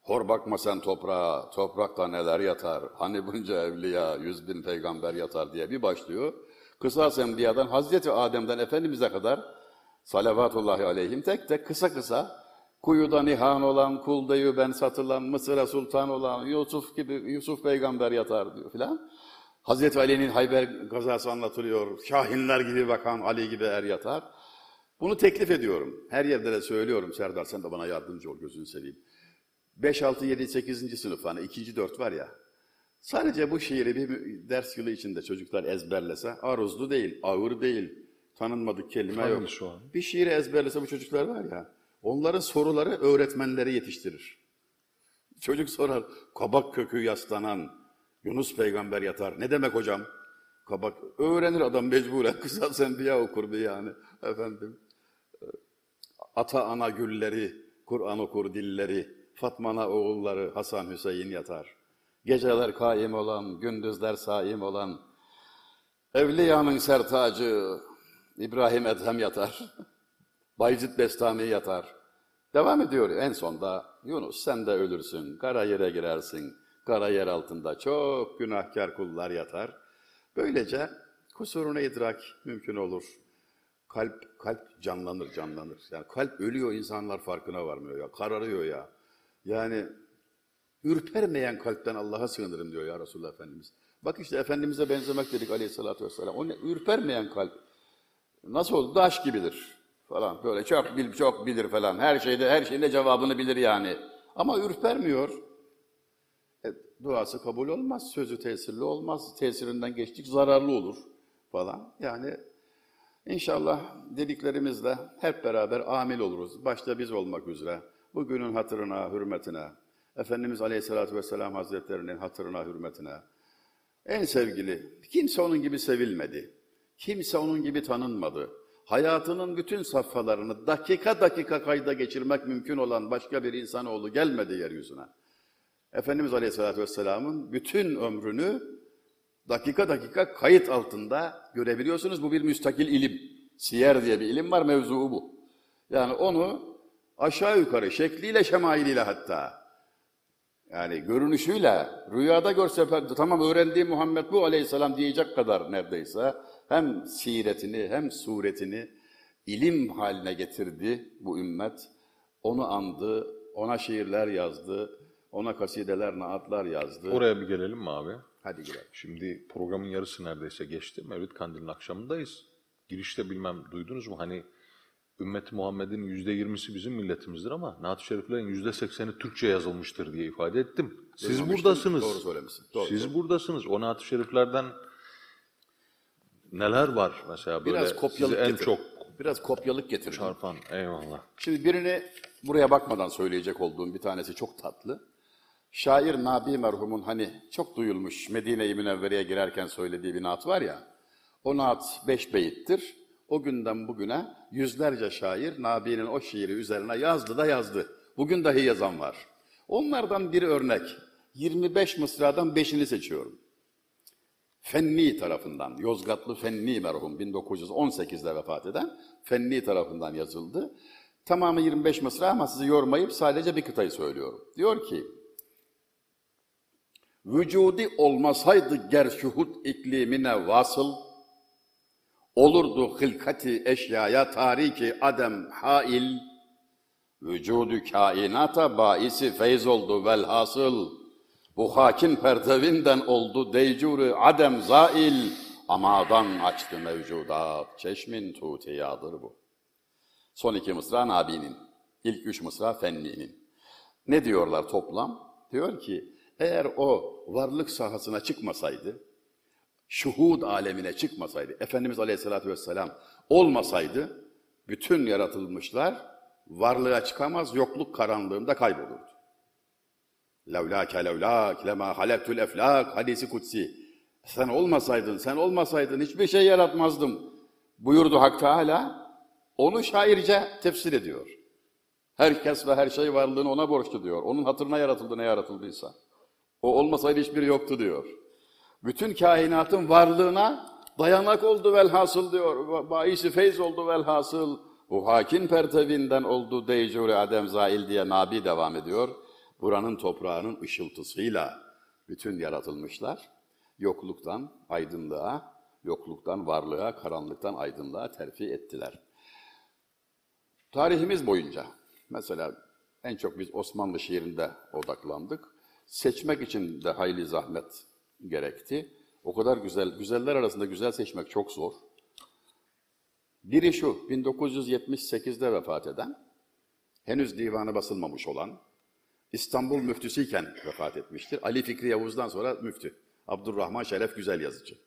Hor bakma sen toprağa, toprakta neler yatar. Hani bunca evliya, yüz bin peygamber yatar diye bir başlıyor. Kısas Enbiya'dan Hazreti Adem'den Efendimiz'e kadar salavatullahi aleyhim tek tek kısa kısa kuyuda nihan olan, kul deyu ben satılan, Mısır'a sultan olan, Yusuf gibi Yusuf peygamber yatar diyor filan. Hazreti Ali'nin Hayber gazası anlatılıyor. Şahinler gibi bakan Ali gibi er yatar. Bunu teklif ediyorum. Her yerde de söylüyorum. Serdar sen de bana yardımcı ol gözünü seveyim. 5, 6, 7, 8. sınıf hani ikinci dört var ya. Sadece bu şiiri bir ders yılı içinde çocuklar ezberlese, aruzlu değil, ağır değil, tanınmadık kelime Hangi yok. şu an? Bir şiiri ezberlese bu çocuklar var ya, onların soruları öğretmenleri yetiştirir. Çocuk sorar, kabak kökü yaslanan Yunus peygamber yatar. Ne demek hocam? Kabak, öğrenir adam mecburen. Kısa senbiya okur bir yani. Efendim, ata ana gülleri, Kur'an okur dilleri, Fatmana oğulları Hasan Hüseyin yatar. Geceler kaim olan, gündüzler saim olan, Evliyanın sertacı İbrahim Edhem yatar. Bayezid Bestami yatar. Devam ediyor. En sonda Yunus sen de ölürsün, kara yere girersin. Kara yer altında çok günahkar kullar yatar. Böylece kusurunu idrak mümkün olur. Kalp kalp canlanır, canlanır. Yani kalp ölüyor, insanlar farkına varmıyor ya. Kararıyor ya. Yani ürpermeyen kalpten Allah'a sığınırım diyor ya Resulullah Efendimiz. Bak işte Efendimiz'e benzemek dedik aleyhissalatü vesselam. O ne? Ürpermeyen kalp. Nasıl oldu? Daş gibidir falan. Böyle çok bil, çok bilir falan. Her şeyde, her şeyin de cevabını bilir yani. Ama ürpermiyor. E, duası kabul olmaz, sözü tesirli olmaz. Tesirinden geçtik zararlı olur falan. Yani İnşallah dediklerimizle hep beraber amil oluruz. Başta biz olmak üzere. Bugünün hatırına, hürmetine, Efendimiz Aleyhisselatü Vesselam Hazretlerinin hatırına, hürmetine. En sevgili, kimse onun gibi sevilmedi. Kimse onun gibi tanınmadı. Hayatının bütün safhalarını dakika dakika kayda geçirmek mümkün olan başka bir insanoğlu gelmedi yeryüzüne. Efendimiz Aleyhisselatü Vesselam'ın bütün ömrünü dakika dakika kayıt altında görebiliyorsunuz. Bu bir müstakil ilim. Siyer diye bir ilim var, mevzuu bu. Yani onu aşağı yukarı şekliyle, şemailiyle hatta yani görünüşüyle rüyada görse tamam öğrendiğim Muhammed bu aleyhisselam diyecek kadar neredeyse hem siretini hem suretini ilim haline getirdi bu ümmet. Onu andı, ona şiirler yazdı, Ona kasideler, naatlar yazdı. Oraya bir gelelim mi abi? Hadi girelim. Şimdi programın yarısı neredeyse geçti. Mevlid Kandili'nin akşamındayız. Girişte bilmem duydunuz mu? Hani ümmet Muhammed'in yüzde yirmisi bizim milletimizdir ama Naat-ı Şeriflerin yüzde sekseni Türkçe yazılmıştır diye ifade ettim. Siz buradasınız. Doğru söylemişsin. Doğru, Siz buradasınız. O Naat-ı Şeriflerden neler var mesela böyle Biraz kopyalık en getir. çok Biraz kopyalık getirdim. çarpan? Eyvallah. Şimdi birini buraya bakmadan söyleyecek olduğum bir tanesi çok tatlı. Şair Nabi merhumun hani çok duyulmuş Medine-i Münevvere'ye girerken söylediği bir naat var ya. O naat beş beyittir. O günden bugüne yüzlerce şair Nabi'nin o şiiri üzerine yazdı da yazdı. Bugün dahi yazan var. Onlardan bir örnek. 25 mısradan beşini seçiyorum. Fenni tarafından, Yozgatlı Fenni merhum 1918'de vefat eden Fenni tarafından yazıldı. Tamamı 25 mısra ama sizi yormayıp sadece bir kıtayı söylüyorum. Diyor ki, Vücudi olmasaydı ger iklimine vasıl, olurdu hılkati eşyaya tariki adem hail, vücudu kainata baisi feyz oldu velhasıl, bu hakin pertevinden oldu deycuru adem zail, amadan açtı mevcudat, çeşmin tutiyadır bu. Son iki mısra Nabi'nin, ilk üç mısra Fenni'nin. Ne diyorlar toplam? Diyor ki, eğer o varlık sahasına çıkmasaydı, şuhud alemine çıkmasaydı, Efendimiz Aleyhisselatü Vesselam olmasaydı, bütün yaratılmışlar varlığa çıkamaz, yokluk karanlığında kaybolurdu. Levlâke levlâk lemâ halektul eflâk hadisi kutsi. Sen olmasaydın, sen olmasaydın hiçbir şey yaratmazdım. Buyurdu Hak Teâlâ. Onu şairce tefsir ediyor. Herkes ve her şey varlığını ona borçlu diyor. Onun hatırına yaratıldı ne yaratıldıysa. O olmasaydı hiçbiri yoktu diyor. Bütün kainatın varlığına dayanak oldu velhasıl diyor. Baisi feyz oldu velhasıl. Bu hakin pertevinden oldu deycuri adem zail diye Nabi devam ediyor. Buranın toprağının ışıltısıyla bütün yaratılmışlar yokluktan aydınlığa, yokluktan varlığa, karanlıktan aydınlığa terfi ettiler. Tarihimiz boyunca mesela en çok biz Osmanlı şiirinde odaklandık. Seçmek için de hayli zahmet gerekti. O kadar güzel, güzeller arasında güzel seçmek çok zor. Biri şu, 1978'de vefat eden, henüz divanı basılmamış olan, İstanbul müftüsüyken vefat etmiştir. Ali Fikri Yavuz'dan sonra müftü. Abdurrahman Şeref Güzel yazıcı.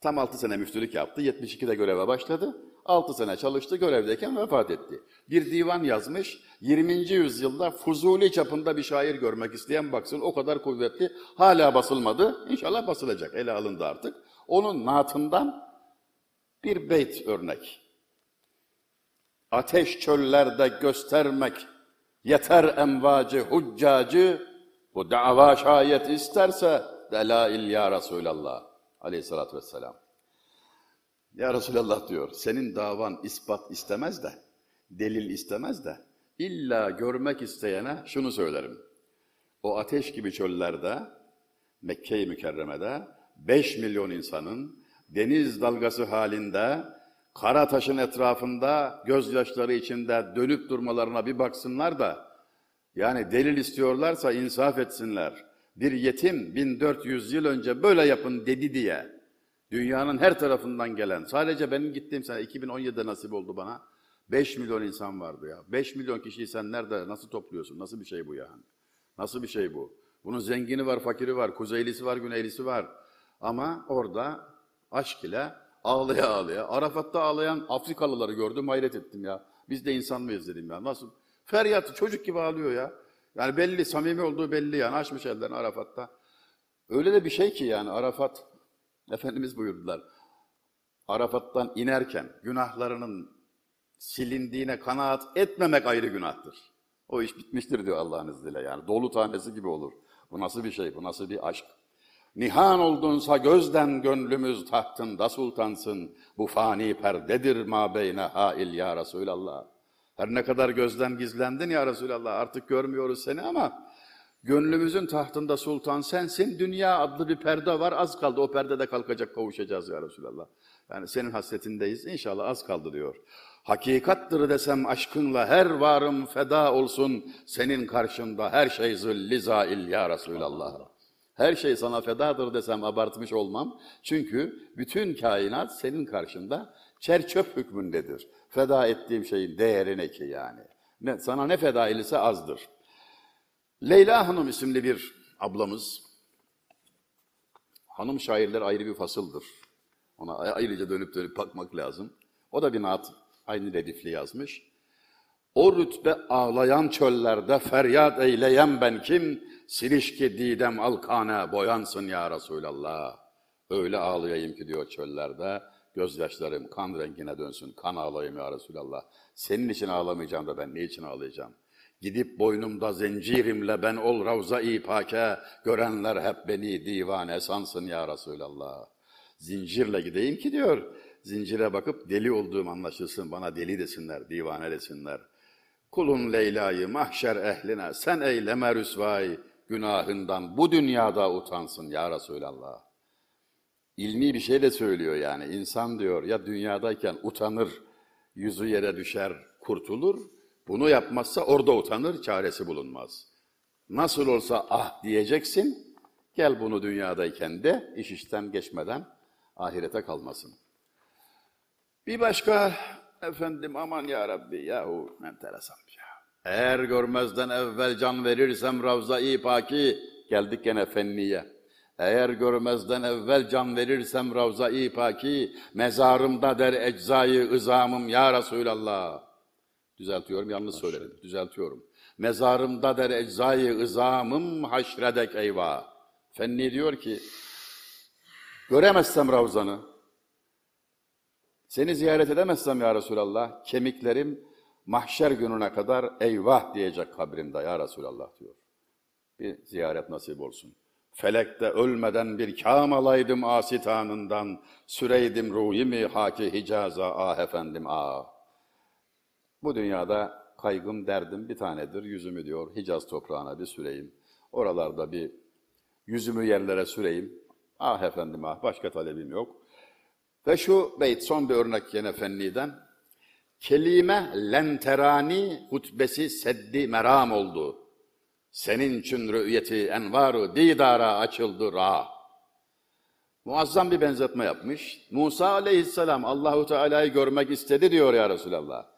Tam 6 sene müftülük yaptı. 72'de göreve başladı. 6 sene çalıştı. Görevdeyken vefat etti. Bir divan yazmış. 20. yüzyılda Fuzuli çapında bir şair görmek isteyen baksın. O kadar kuvvetli. Hala basılmadı. İnşallah basılacak. Ele alındı artık. Onun naatından bir beyt örnek. Ateş çöllerde göstermek yeter envacı huccacı bu dava şayet isterse delail ya Resulallah aleyhissalatü vesselam. Ya Resulallah diyor, senin davan ispat istemez de, delil istemez de, illa görmek isteyene şunu söylerim. O ateş gibi çöllerde, Mekke-i Mükerreme'de 5 milyon insanın deniz dalgası halinde, kara taşın etrafında gözyaşları içinde dönüp durmalarına bir baksınlar da, yani delil istiyorlarsa insaf etsinler. Bir yetim 1400 yıl önce böyle yapın dedi diye, dünyanın her tarafından gelen, sadece benim gittiğim sene 2017'de nasip oldu bana, 5 milyon insan vardı ya. 5 milyon kişiyi sen nerede, nasıl topluyorsun? Nasıl bir şey bu yani? Nasıl bir şey bu? Bunun zengini var, fakiri var, kuzeylisi var, güneylisi var. Ama orada aşk ile ağlaya ağlaya, Arafat'ta ağlayan Afrikalıları gördüm, hayret ettim ya. Biz de insan mıyız dedim ya. Nasıl? Feryat, çocuk gibi ağlıyor ya. Yani belli, samimi olduğu belli yani. Açmış ellerini Arafat'ta. Öyle de bir şey ki yani Arafat, Efendimiz buyurdular. Arafat'tan inerken günahlarının silindiğine kanaat etmemek ayrı günahtır. O iş bitmiştir diyor Allah'ın izniyle yani. Dolu tanesi gibi olur. Bu nasıl bir şey, bu nasıl bir aşk? Nihan oldunsa gözden gönlümüz tahtında sultansın. Bu fani perdedir ma beyne hail ya Resulallah. Her ne kadar gözden gizlendin ya Resulallah artık görmüyoruz seni ama gönlümüzün tahtında sultan sensin. Dünya adlı bir perde var az kaldı o perdede kalkacak kavuşacağız ya Resulallah. Yani senin hasretindeyiz inşallah az kaldı diyor. Hakikattır desem aşkınla her varım feda olsun. Senin karşında her şey zilli zail ya Resulallah. Her şey sana fedadır desem abartmış olmam. Çünkü bütün kainat senin karşında çerçöp hükmündedir. Feda ettiğim şeyin değeri ne ki yani? Ne, sana ne feda edilse azdır. Leyla Hanım isimli bir ablamız, hanım şairler ayrı bir fasıldır. Ona ayrıca dönüp dönüp bakmak lazım. O da bir naat, aynı redifli yazmış. O rütbe ağlayan çöllerde feryat eyleyen ben kim? Silişki didem alkane boyansın ya Resulallah. Öyle ağlayayım ki diyor çöllerde, gözyaşlarım kan rengine dönsün, kan ağlayayım ya Resulallah. Senin için ağlamayacağım da ben ne için ağlayacağım? Gidip boynumda zincirimle ben ol ravza-i pake, görenler hep beni divane sansın ya Resulallah. Zincirle gideyim ki diyor, zincire bakıp deli olduğum anlaşılsın, bana deli desinler, divane desinler. Kulun Leyla'yı mahşer ehline sen eyleme rüsvay, günahından bu dünyada utansın ya Resulallah. İlmi bir şey de söylüyor yani. İnsan diyor ya dünyadayken utanır, yüzü yere düşer, kurtulur. Bunu yapmazsa orada utanır, çaresi bulunmaz. Nasıl olsa ah diyeceksin, gel bunu dünyadayken de iş işten geçmeden ahirete kalmasın. Bir başka efendim aman ya Rabbi yahu enteresan bir şey. Eğer görmezden evvel can verirsem Ravza-i Paki geldik gene fenniye. Eğer görmezden evvel can verirsem Ravza-i Paki mezarımda der eczayı ızamım ya Resulallah. Düzeltiyorum yanlış söyledim. Düzeltiyorum. Mezarımda der eczayı ızamım haşredek eyvah. Fenni diyor ki göremezsem Ravzanı seni ziyaret edemezsem ya Resulallah, kemiklerim mahşer gününe kadar eyvah diyecek kabrimde ya Resulallah diyor. Bir ziyaret nasip olsun. Felekte ölmeden bir kâm alaydım asitanından, süreydim ruhimi haki Hicaz'a ah efendim ah. Bu dünyada kaygım derdim bir tanedir, yüzümü diyor Hicaz toprağına bir süreyim. Oralarda bir yüzümü yerlere süreyim. Ah efendim ah, başka talebim yok. Ve şu beyt son bir örnek yine fenniden. Kelime lenterani hutbesi seddi meram oldu. Senin için rü'yeti envaru didara açıldı ra. Muazzam bir benzetme yapmış. Musa aleyhisselam Allahu Teala'yı görmek istedi diyor ya Resulallah.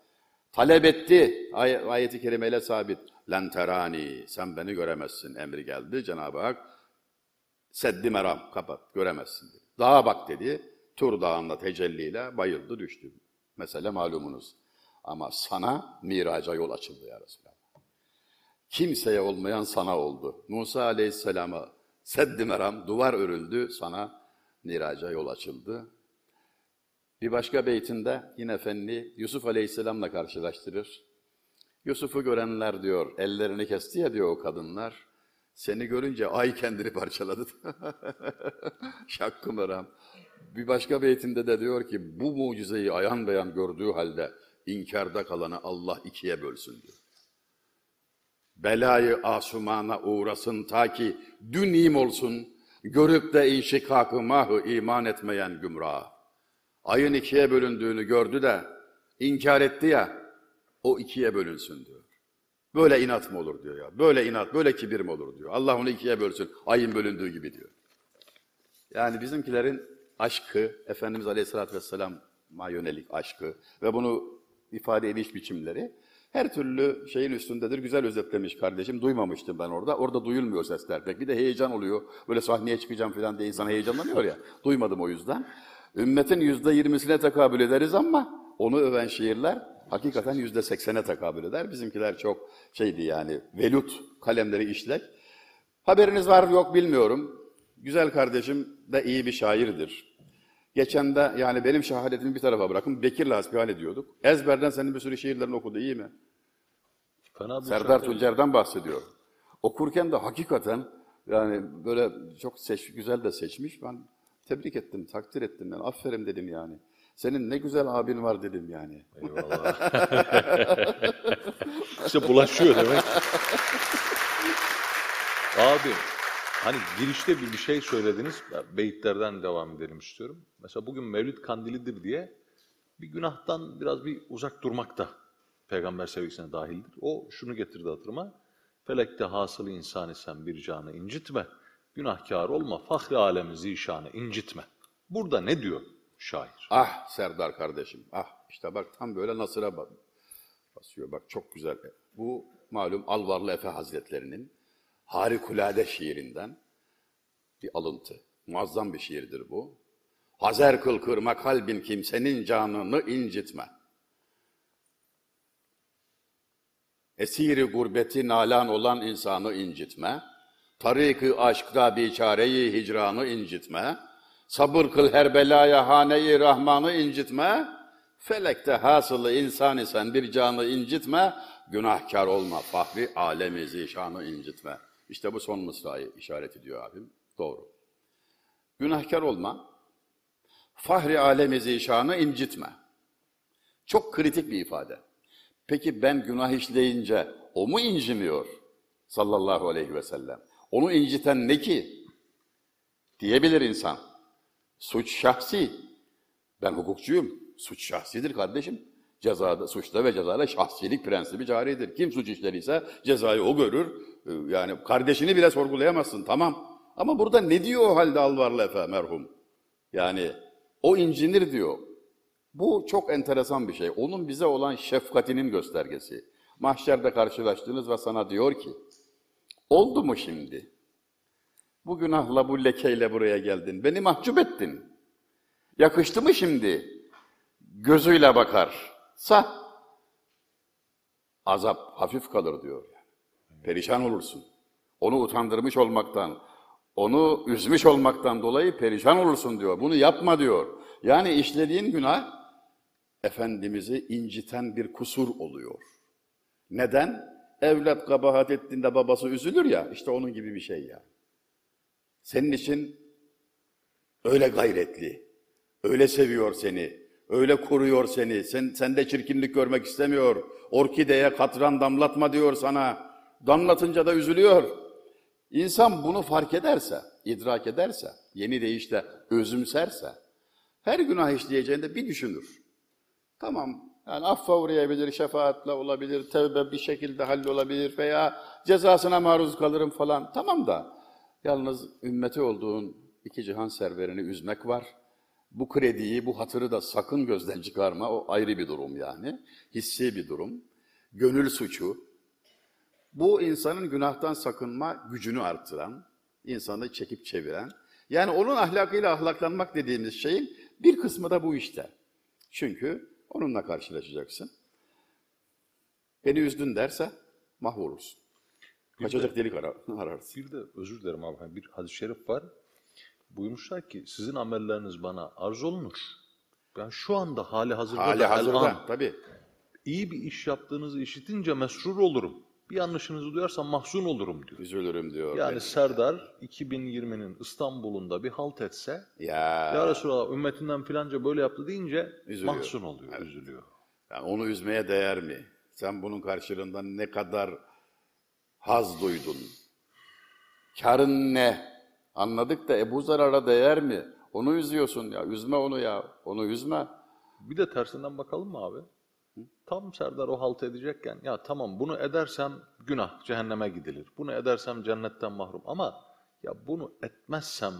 Talep etti. Ay ayeti kerimeyle sabit. Lenterani sen beni göremezsin emri geldi Cenab-ı Hak. Seddi meram kapat göremezsin dedi. Dağa bak dedi. Tur Dağı'nda tecelliyle bayıldı düştü. Mesele malumunuz. Ama sana miraca yol açıldı ya Resulallah. Kimseye olmayan sana oldu. Musa Aleyhisselam'a seddi meram, duvar örüldü, sana miraca yol açıldı. Bir başka beytinde yine Fenni Yusuf Aleyhisselam'la karşılaştırır. Yusuf'u görenler diyor, ellerini kesti ya diyor o kadınlar. Seni görünce ay kendini parçaladı. Şakkı meram. Bir başka beytinde de diyor ki bu mucizeyi ayan beyan gördüğü halde inkarda kalanı Allah ikiye bölsün diyor. Belayı asumana uğrasın ta ki dünim olsun, görüp de inşikakı mahı iman etmeyen gümrah. Ayın ikiye bölündüğünü gördü de inkar etti ya, o ikiye bölünsün diyor. Böyle inat mı olur diyor ya, böyle inat, böyle kibir mi olur diyor. Allah onu ikiye bölsün, ayın bölündüğü gibi diyor. Yani bizimkilerin aşkı, Efendimiz Aleyhisselatü Vesselam'a yönelik aşkı ve bunu ifade ediş biçimleri her türlü şeyin üstündedir. Güzel özetlemiş kardeşim. Duymamıştım ben orada. Orada duyulmuyor sesler pek. Bir de heyecan oluyor. Böyle sahneye çıkacağım falan diye insan heyecanlanıyor ya. Duymadım o yüzden. Ümmetin yüzde yirmisine tekabül ederiz ama onu öven şiirler hakikaten yüzde seksene tekabül eder. Bizimkiler çok şeydi yani velut kalemleri işlek. Haberiniz var yok bilmiyorum. Güzel kardeşim de iyi bir şairdir. Geçen de yani benim şehadetimi bir tarafa bırakın Bekir'le hasbihal ediyorduk. Ezberden senin bir sürü şiirlerini okudu iyi mi? Fena Serdar. Tuncer'den bahsediyor. Okurken de hakikaten yani böyle çok seç, güzel de seçmiş. Ben tebrik ettim, takdir ettim ben. Aferin dedim yani. Senin ne güzel abin var dedim yani. Eyvallah. işte bulaşıyor demek. Abi hani girişte bir, bir şey söylediniz. Beyitlerden devam edelim istiyorum. Mesela bugün Mevlid Kandilidir diye bir günahtan biraz bir uzak durmak da peygamber sevgisine dahildir. O şunu getirdi hatırıma. Felekte hasılı insan isen bir canı incitme. Günahkar olma, fahri alemi zişanı incitme. Burada ne diyor şair? Ah Serdar kardeşim, ah işte bak tam böyle Nasır'a basıyor. Bak çok güzel. Bu malum Alvarlı Efe Hazretlerinin harikulade şiirinden bir alıntı. Muazzam bir şiirdir bu. Hazer kıl kırma kalbin kimsenin canını incitme. Esiri gurbeti nalan olan insanı incitme. Tarık-ı aşkta biçareyi hicranı incitme. Sabır kıl her belaya haneyi rahmanı incitme. Felekte hasılı insan isen bir canı incitme. Günahkar olma fahri alemi zişanı incitme. İşte bu son mısrayı işaret ediyor abim. Doğru. Günahkar olma. Fahri alemi zişanı incitme. Çok kritik bir ifade. Peki ben günah işleyince o mu incimiyor? Sallallahu aleyhi ve sellem. Onu inciten ne ki? Diyebilir insan. Suç şahsi. Ben hukukçuyum. Suç şahsidir kardeşim. Cezada, suçta ve cezada şahsilik prensibi caridir. Kim suç işleriyse cezayı o görür. Ee, Yani kardeşini bile sorgulayamazsın. Tamam. Ama burada ne diyor o halde Alvarlı Efe merhum? Yani o incinir diyor. Bu çok enteresan bir şey. Onun bize olan şefkatinin göstergesi. Mahşerde karşılaştınız ve sana diyor ki, oldu mu şimdi? Bu günahla, bu lekeyle buraya geldin. Beni mahcup ettin. Yakıştı mı şimdi? Gözüyle bakar. Sa. Azap hafif kalır diyor. Perişan olursun. Onu utandırmış olmaktan, onu üzmüş olmaktan dolayı perişan olursun diyor. Bunu yapma diyor. Yani işlediğin günah Efendimiz'i inciten bir kusur oluyor. Neden? Evlat kabahat ettiğinde babası üzülür ya, işte onun gibi bir şey ya. Senin için öyle gayretli, öyle seviyor seni, öyle koruyor seni, sen, sende çirkinlik görmek istemiyor, orkideye katran damlatma diyor sana, damlatınca da üzülüyor. İnsan bunu fark ederse, idrak ederse, yeni deyişle özümserse, her günah işleyeceğinde bir düşünür. Tamam, yani affa uğrayabilir, şefaatle olabilir, tevbe bir şekilde hallolabilir veya cezasına maruz kalırım falan. Tamam da, yalnız ümmeti olduğun iki cihan serverini üzmek var. Bu krediyi, bu hatırı da sakın gözden çıkarma, o ayrı bir durum yani. Hissi bir durum. Gönül suçu, bu insanın günahtan sakınma gücünü artıran, insanı çekip çeviren, yani onun ahlakıyla ahlaklanmak dediğimiz şeyin bir kısmı da bu işte. Çünkü onunla karşılaşacaksın. Beni üzdün derse mahvolursun. Kaçacak delik arar, ararsın. Bir de özür dilerim abi hani bir hadis-i şerif var. Buyurmuşlar ki sizin amelleriniz bana arz olunur. Ben şu anda hali hazırda Hali da hazırda el-an tabii. iyi bir iş yaptığınızı işitince mesrur olurum. Bir yanlışınızı duyarsam mahzun olurum diyor. Üzülürüm diyor. Yani. Serdar 2020'nin İstanbul'unda bir halt etse Ya, ya Resulallah ümmetinden filanca böyle yaptı deyince Üzülüyor. mahzun oluyor, üzülüyor. yani onu üzmeye değer mi? Sen bunun karşılığında ne kadar haz duydun? Karın ne? Anladık da Ebu Zarar'a değer mi? Onu üzüyorsun ya. Üzme onu ya. Onu üzme. Bir de tersinden bakalım mı abi? Tam Serdar o halt edecekken ya tamam bunu edersem günah cehenneme gidilir. Bunu edersem cennetten mahrum ama ya bunu etmezsem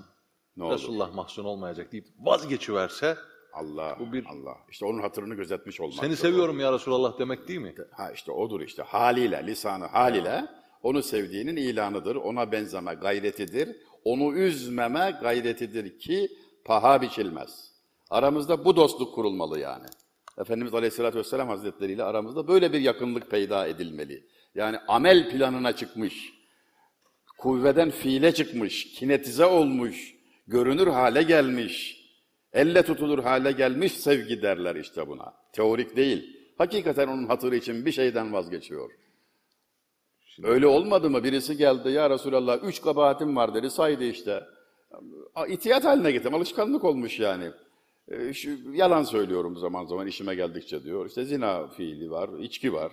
Ne olur? Resulullah mahzun olmayacak deyip vazgeçiverse Allah, Bu bir- Allah. İşte onun hatırını gözetmiş olmak. seni seviyorum ya Resulallah demek değil mi? Ha işte odur işte. Haliyle, lisanı haliyle onu sevdiğinin ilanıdır. Ona benzeme gayretidir. Onu üzmeme gayretidir ki paha biçilmez. Aramızda bu dostluk kurulmalı yani. Efendimiz Aleyhisselatü Vesselam Hazretleri ile aramızda böyle bir yakınlık peyda edilmeli. Yani amel planına çıkmış, kuvveden fiile çıkmış, kinetize olmuş, görünür hale gelmiş, elle tutulur hale gelmiş sevgi derler işte buna. Teorik değil. Hakikaten onun hatırı için bir şeyden vazgeçiyor. Öyle olmadı mı? Birisi geldi ya Resulallah üç kabahatim var dedi saydı işte. İtiyat haline getirdim. Alışkanlık olmuş yani. E, şu, yalan söylüyorum zaman zaman işime geldikçe diyor. İşte zina fiili var, içki var.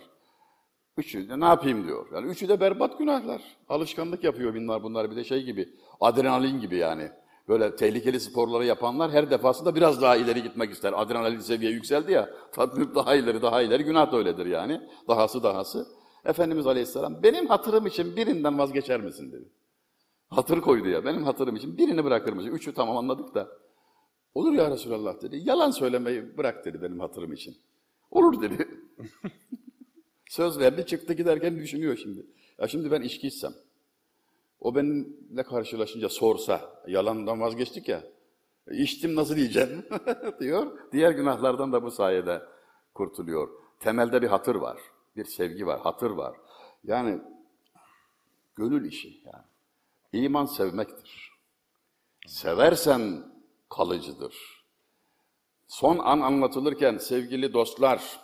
Üçü de ne yapayım diyor. Yani üçü de berbat günahlar. Alışkanlık yapıyor bunlar bunlar bir de şey gibi. Adrenalin gibi yani. Böyle tehlikeli sporları yapanlar her defasında biraz daha ileri gitmek ister. Adrenalin seviye yükseldi ya, tatmin daha ileri, daha ileri. Günah da öyledir yani. Dahası dahası. Efendimiz Aleyhisselam benim hatırım için birinden vazgeçer misin dedi. Hatır koydu ya, benim hatırım için birini bırakır mısın? Üçü tamam anladık da. Olur ya Resulallah dedi. Yalan söylemeyi bırak dedi benim hatırım için. Olur dedi. Söz verdi çıktı giderken düşünüyor şimdi. Ya şimdi ben içki içsem, o benimle karşılaşınca sorsa, yalandan vazgeçtik ya, içtim nasıl diyeceğim diyor. Diğer günahlardan da bu sayede kurtuluyor. Temelde bir hatır var, bir sevgi var, hatır var. Yani gönül işi yani. İman sevmektir. Seversen kalıcıdır. Son an anlatılırken sevgili dostlar,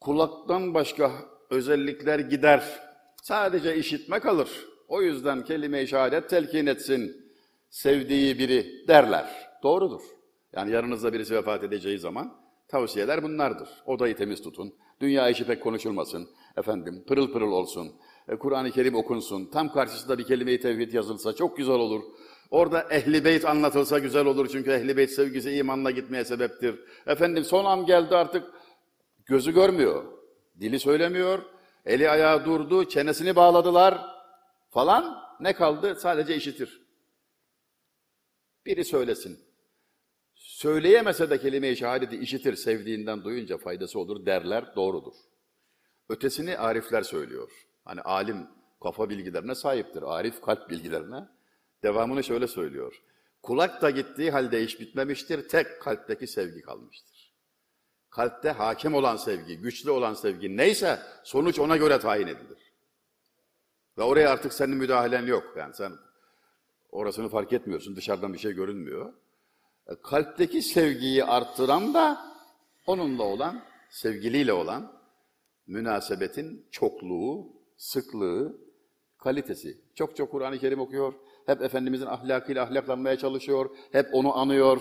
kulaktan başka özellikler gider. Sadece işitme kalır. O yüzden kelime-i şehadet telkin etsin sevdiği biri derler. Doğrudur. Yani yanınızda birisi vefat edeceği zaman tavsiyeler bunlardır. Odayı temiz tutun. Dünya işi pek konuşulmasın. Efendim pırıl pırıl olsun. E, Kur'an-ı Kerim okunsun. Tam karşısında bir kelime-i tevhid yazılsa çok güzel olur. Orada ehli beyt anlatılsa güzel olur çünkü ehli beyt sevgisi imanla gitmeye sebeptir. Efendim son an geldi artık gözü görmüyor, dili söylemiyor, eli ayağı durdu, çenesini bağladılar falan. Ne kaldı? Sadece işitir. Biri söylesin. Söyleyemese de kelime-i şehadeti işitir, sevdiğinden duyunca faydası olur derler, doğrudur. Ötesini arifler söylüyor. Hani alim kafa bilgilerine sahiptir, arif kalp bilgilerine. Devamını şöyle söylüyor. Kulak da gittiği halde iş bitmemiştir, tek kalpteki sevgi kalmıştır. Kalpte hakim olan sevgi, güçlü olan sevgi neyse sonuç ona göre tayin edilir. Ve oraya artık senin müdahalen yok. Yani sen orasını fark etmiyorsun, dışarıdan bir şey görünmüyor. E, Kalpteki sevgiyi arttıran da onunla olan, sevgiliyle olan münasebetin çokluğu, sıklığı, kalitesi. Çok çok Kur'an-ı Kerim okuyor, hep Efendimizin ahlakıyla ahlaklanmaya çalışıyor, hep onu anıyor,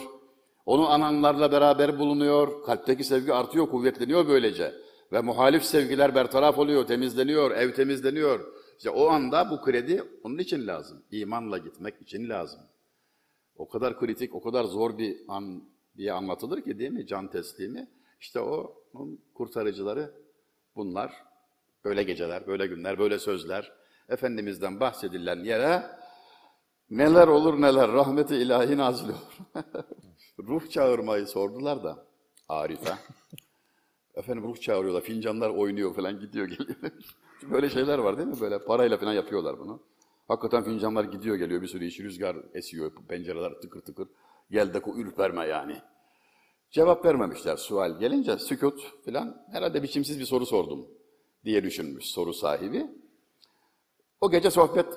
onu ananlarla beraber bulunuyor, kalpteki sevgi artıyor, kuvvetleniyor böylece. Ve muhalif sevgiler bertaraf oluyor, temizleniyor, ev temizleniyor. İşte o anda bu kredi onun için lazım, imanla gitmek için lazım. O kadar kritik, o kadar zor bir an diye anlatılır ki değil mi can teslimi? İşte o onun kurtarıcıları bunlar. Böyle geceler, böyle günler, böyle sözler. Efendimiz'den bahsedilen yere neler olur neler rahmeti ilahi nazil olur. ruh çağırmayı sordular da Arif'e. Efendim ruh çağırıyorlar, fincanlar oynuyor falan gidiyor geliyor. böyle şeyler var değil mi? Böyle parayla falan yapıyorlar bunu. Hakikaten fincanlar gidiyor geliyor bir sürü iş, rüzgar esiyor, pencereler tıkır tıkır. Gel de ürperme yani. Cevap vermemişler sual gelince sükut falan herhalde biçimsiz bir soru sordum diye düşünmüş soru sahibi. O gece sohbet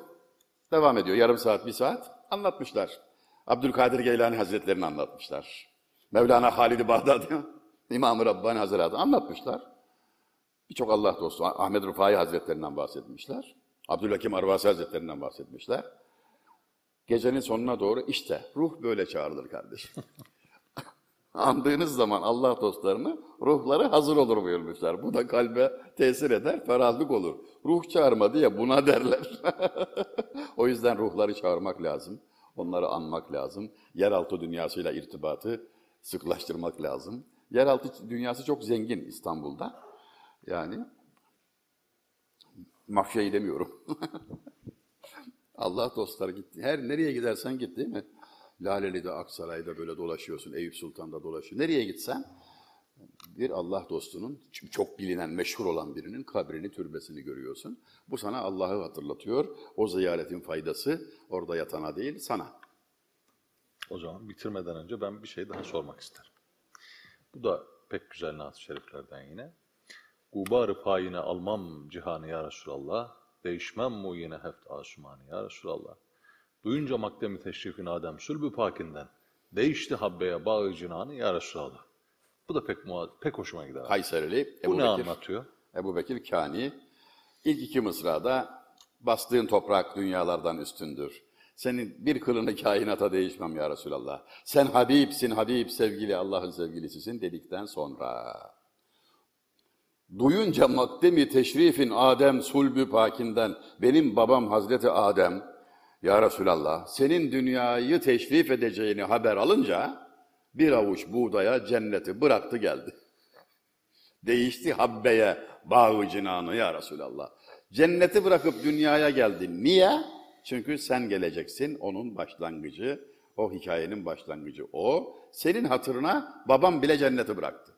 devam ediyor. Yarım saat, bir saat anlatmışlar. Abdülkadir Geylani Hazretlerini anlatmışlar. Mevlana Halid-i Bağdadi, İmam-ı Rabbani Hazretleri anlatmışlar. Birçok Allah dostu, Ahmet Rufai Hazretlerinden bahsetmişler. Abdülhakim Arvasi Hazretlerinden bahsetmişler. Gecenin sonuna doğru işte ruh böyle çağrılır kardeşim. Andığınız zaman Allah dostlarını ruhları hazır olur buyurmuşlar. Bu da kalbe tesir eder, ferahlık olur. Ruh çağırmadı ya buna derler. o yüzden ruhları çağırmak lazım. Onları anmak lazım. Yeraltı dünyasıyla irtibatı sıklaştırmak lazım. Yeraltı dünyası çok zengin İstanbul'da. Yani mafyayı demiyorum. Allah dostları gitti. Her nereye gidersen git değil mi? Laleli'de, Aksaray'da böyle dolaşıyorsun, Eyüp Sultan'da dolaşıyorsun. Nereye gitsen bir Allah dostunun, çok bilinen, meşhur olan birinin kabrini, türbesini görüyorsun. Bu sana Allah'ı hatırlatıyor. O ziyaretin faydası orada yatana değil, sana. O zaman bitirmeden önce ben bir şey daha sormak isterim. Bu da pek güzel naat şeriflerden yine. Gubar-ı payine almam cihanı ya Resulallah, değişmem mu yine heft asumanı ya Resulallah. Duyunca makdemi teşrifin Adem sülbü pakinden, değişti habbeye bağı cinanı ya Resulallah. Bu da pek pek hoşuma gider. Kayserili Bu Ebu ne Bekir, anlatıyor? Ebu Bekir Kani. İlk iki mısrada bastığın toprak dünyalardan üstündür. Senin bir kılını kainata değişmem ya Resulallah. Sen Habibsin, Habib sevgili Allah'ın sevgilisisin dedikten sonra. Duyunca makdemi teşrifin Adem sulbü pakinden, benim babam Hazreti Adem, Ya Resulallah, senin dünyayı teşrif edeceğini haber alınca bir avuç buğdaya cenneti bıraktı geldi. Değişti habbeye bağı cinanı ya Resulallah. Cenneti bırakıp dünyaya geldi. Niye? Çünkü sen geleceksin, onun başlangıcı, o hikayenin başlangıcı o. Senin hatırına babam bile cenneti bıraktı.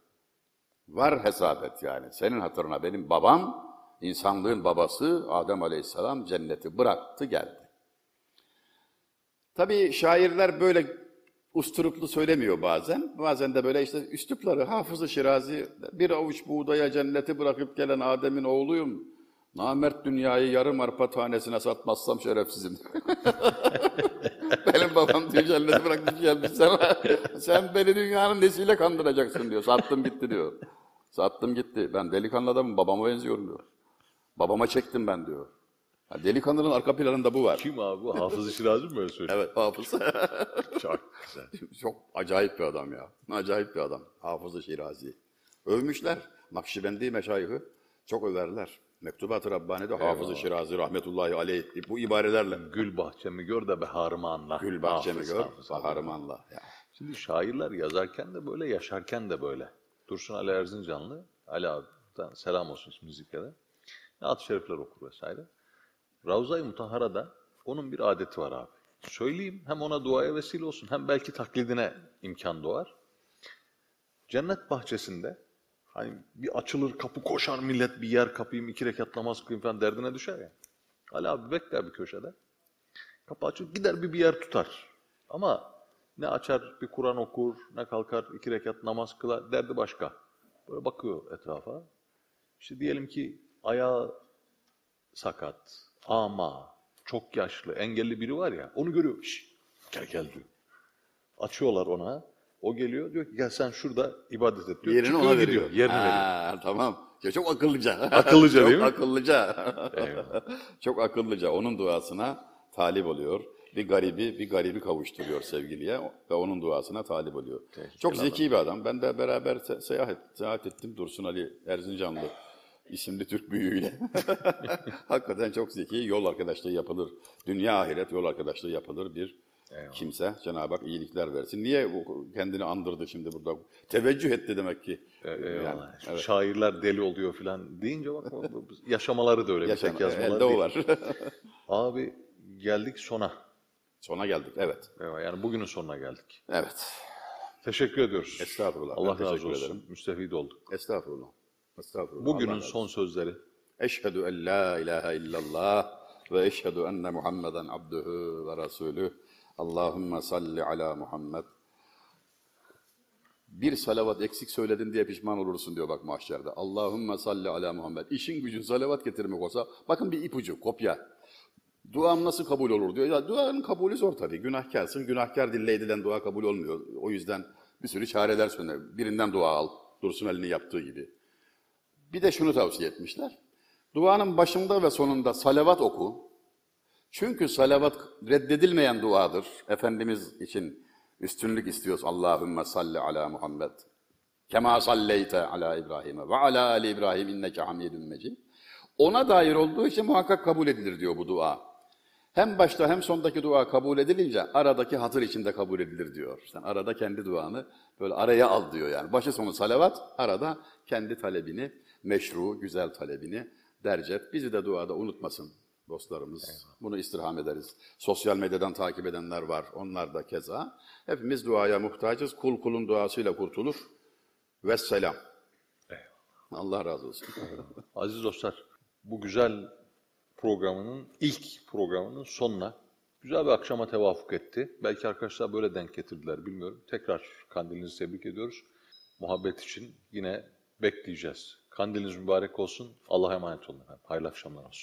Var hesap et yani. Senin hatırına benim babam, insanlığın babası Adem Aleyhisselam cenneti bıraktı geldi. Tabii şairler böyle usturuplu söylemiyor bazen. Bazen de böyle işte üslupları Hafız-ı Şirazi bir avuç buğdaya cenneti bırakıp gelen Adem'in oğluyum. Namert dünyayı yarım arpa tanesine satmazsam şerefsizim. Benim babam diyor cenneti bırakmış gelmiş sana. Sen beni dünyanın nesiyle kandıracaksın diyor. Sattım gitti diyor. Sattım gitti. Ben delikanlı adamım babama benziyorum diyor. Babama çektim ben diyor. Ha, delikanlının arka planında bu var. Kim abi bu? Hafız-ı Şirazi mi böyle söylüyor? Evet hafız. Çok güzel. Çok acayip bir adam ya. Acayip bir adam. Hafız-ı Şirazi. Övmüşler. Nakşibendi meşayihı çok överler. Mektubat-ı Rabbani'de Hafız-ı Şirazi rahmetullahi aleyh bu ibarelerle Gül bahçemi gör de beharımı anla. gül bahçemi Hafız, gör, hafız, baharımı anla. Ya. Şimdi şairler yazarken de böyle, yaşarken de böyle. Dursun Ali Erzincanlı, Ali Ağa'dan selam olsun zikrede. Naat-ı Şerifler okur vesaire. Ravza-i Mutahara'da onun bir adeti var abi. Söyleyeyim hem ona duaya vesile olsun hem belki taklidine imkan doğar. Cennet bahçesinde hani bir açılır kapı koşar millet bir yer kapayım iki rekat namaz kılayım falan derdine düşer ya. Ali abi bekler bir köşede. Kapı açık gider bir bir yer tutar. Ama ne açar bir Kur'an okur, ne kalkar iki rekat namaz kılar, derdi başka. Böyle bakıyor etrafa. İşte diyelim ki ayağı sakat, ama, çok yaşlı, engelli biri var ya, onu görüyor. Şş, gel gel diyor. Açıyorlar ona. O geliyor diyor ki gel sen şurada ibadet et diyor. Yerini Çıkıyor ona gidiyor. veriyor. Yerini veriyor. Ha, Tamam. Ya çok akıllıca. Akıllıca değil mi? akıllıca. Çok akıllıca. Onun duasına talip oluyor. Bir garibi, bir garibi kavuşturuyor sevgiliye ve onun duasına talip oluyor. Çok zeki bir adam. Ben de beraber se- seyahat, seyahat ettim Dursun Ali Erzincanlı isimli Türk büyüğüyle. Hakikaten çok zeki. Yol arkadaşlığı yapılır. Dünya ahiret yol arkadaşlığı yapılır bir kimse. Cenab-ı Hak iyilikler versin. Niye kendini andırdı şimdi burada? Teveccüh etti demek ki. E- Eyvallah. evet. Şairler deli oluyor filan deyince bak yaşamaları da öyle. Yaşam, bir tek yazmaları elde o değil. var. Abi geldik sona. Sona geldik. Evet. Eyvallah, Yani bugünün sonuna geldik. Evet. Teşekkür ediyoruz. Estağfurullah, Allah razı olsun. ederim. Müstefid olduk. Estağfurullah. Estağfurullah. Bugünün son sözleri. Eşhedü en la ilahe illallah ve eşhedü enne Muhammeden abduhu ve rasulüh. Allahümme salli ala Muhammed. Bir salavat eksik söyledin diye pişman olursun diyor bak mahşerde. Allahümme salli ala Muhammed. İşin gücün salavat getirmek olsa bakın bir ipucu, kopya. Duam nasıl kabul olur diyor. Ya duanın kabulü zor tabii. Günahkarsın. Günahkar dille edilen dua kabul olmuyor. O yüzden bir sürü çareler söyle. Birinden dua al. Dursun elini yaptığı gibi. Bir de şunu tavsiye etmişler. Duanın başında ve sonunda salavat oku. Çünkü salavat reddedilmeyen duadır. Efendimiz için üstünlük istiyoruz. Allahümme salli ala Muhammed. Kema salleyte ala İbrahim'e ve ala ali İbrahim inneke hamidun mecid. Ona dair olduğu için muhakkak kabul edilir diyor bu dua. Hem başta hem sondaki dua kabul edilince aradaki hatır içinde kabul edilir diyor. Sen arada kendi duanı böyle araya al diyor yani. Başı sonu salavat, arada kendi talebini, meşru, güzel talebini derc et. Bizi de duada unutmasın dostlarımız. Bunu istirham ederiz. Sosyal medyadan takip edenler var. Onlar da keza. Hepimiz duaya muhtacız. Kul kulun duasıyla kurtulur. Vesselam. Allah razı olsun. Aziz dostlar, bu güzel programının ilk programının sonuna güzel bir akşama tevafuk etti. Belki arkadaşlar böyle denk getirdiler bilmiyorum. Tekrar kandilinizi tebrik ediyoruz. Muhabbet için yine bekleyeceğiz. Kandiliniz mübarek olsun. Allah'a emanet olun efendim. Hayırlı akşamlar olsun.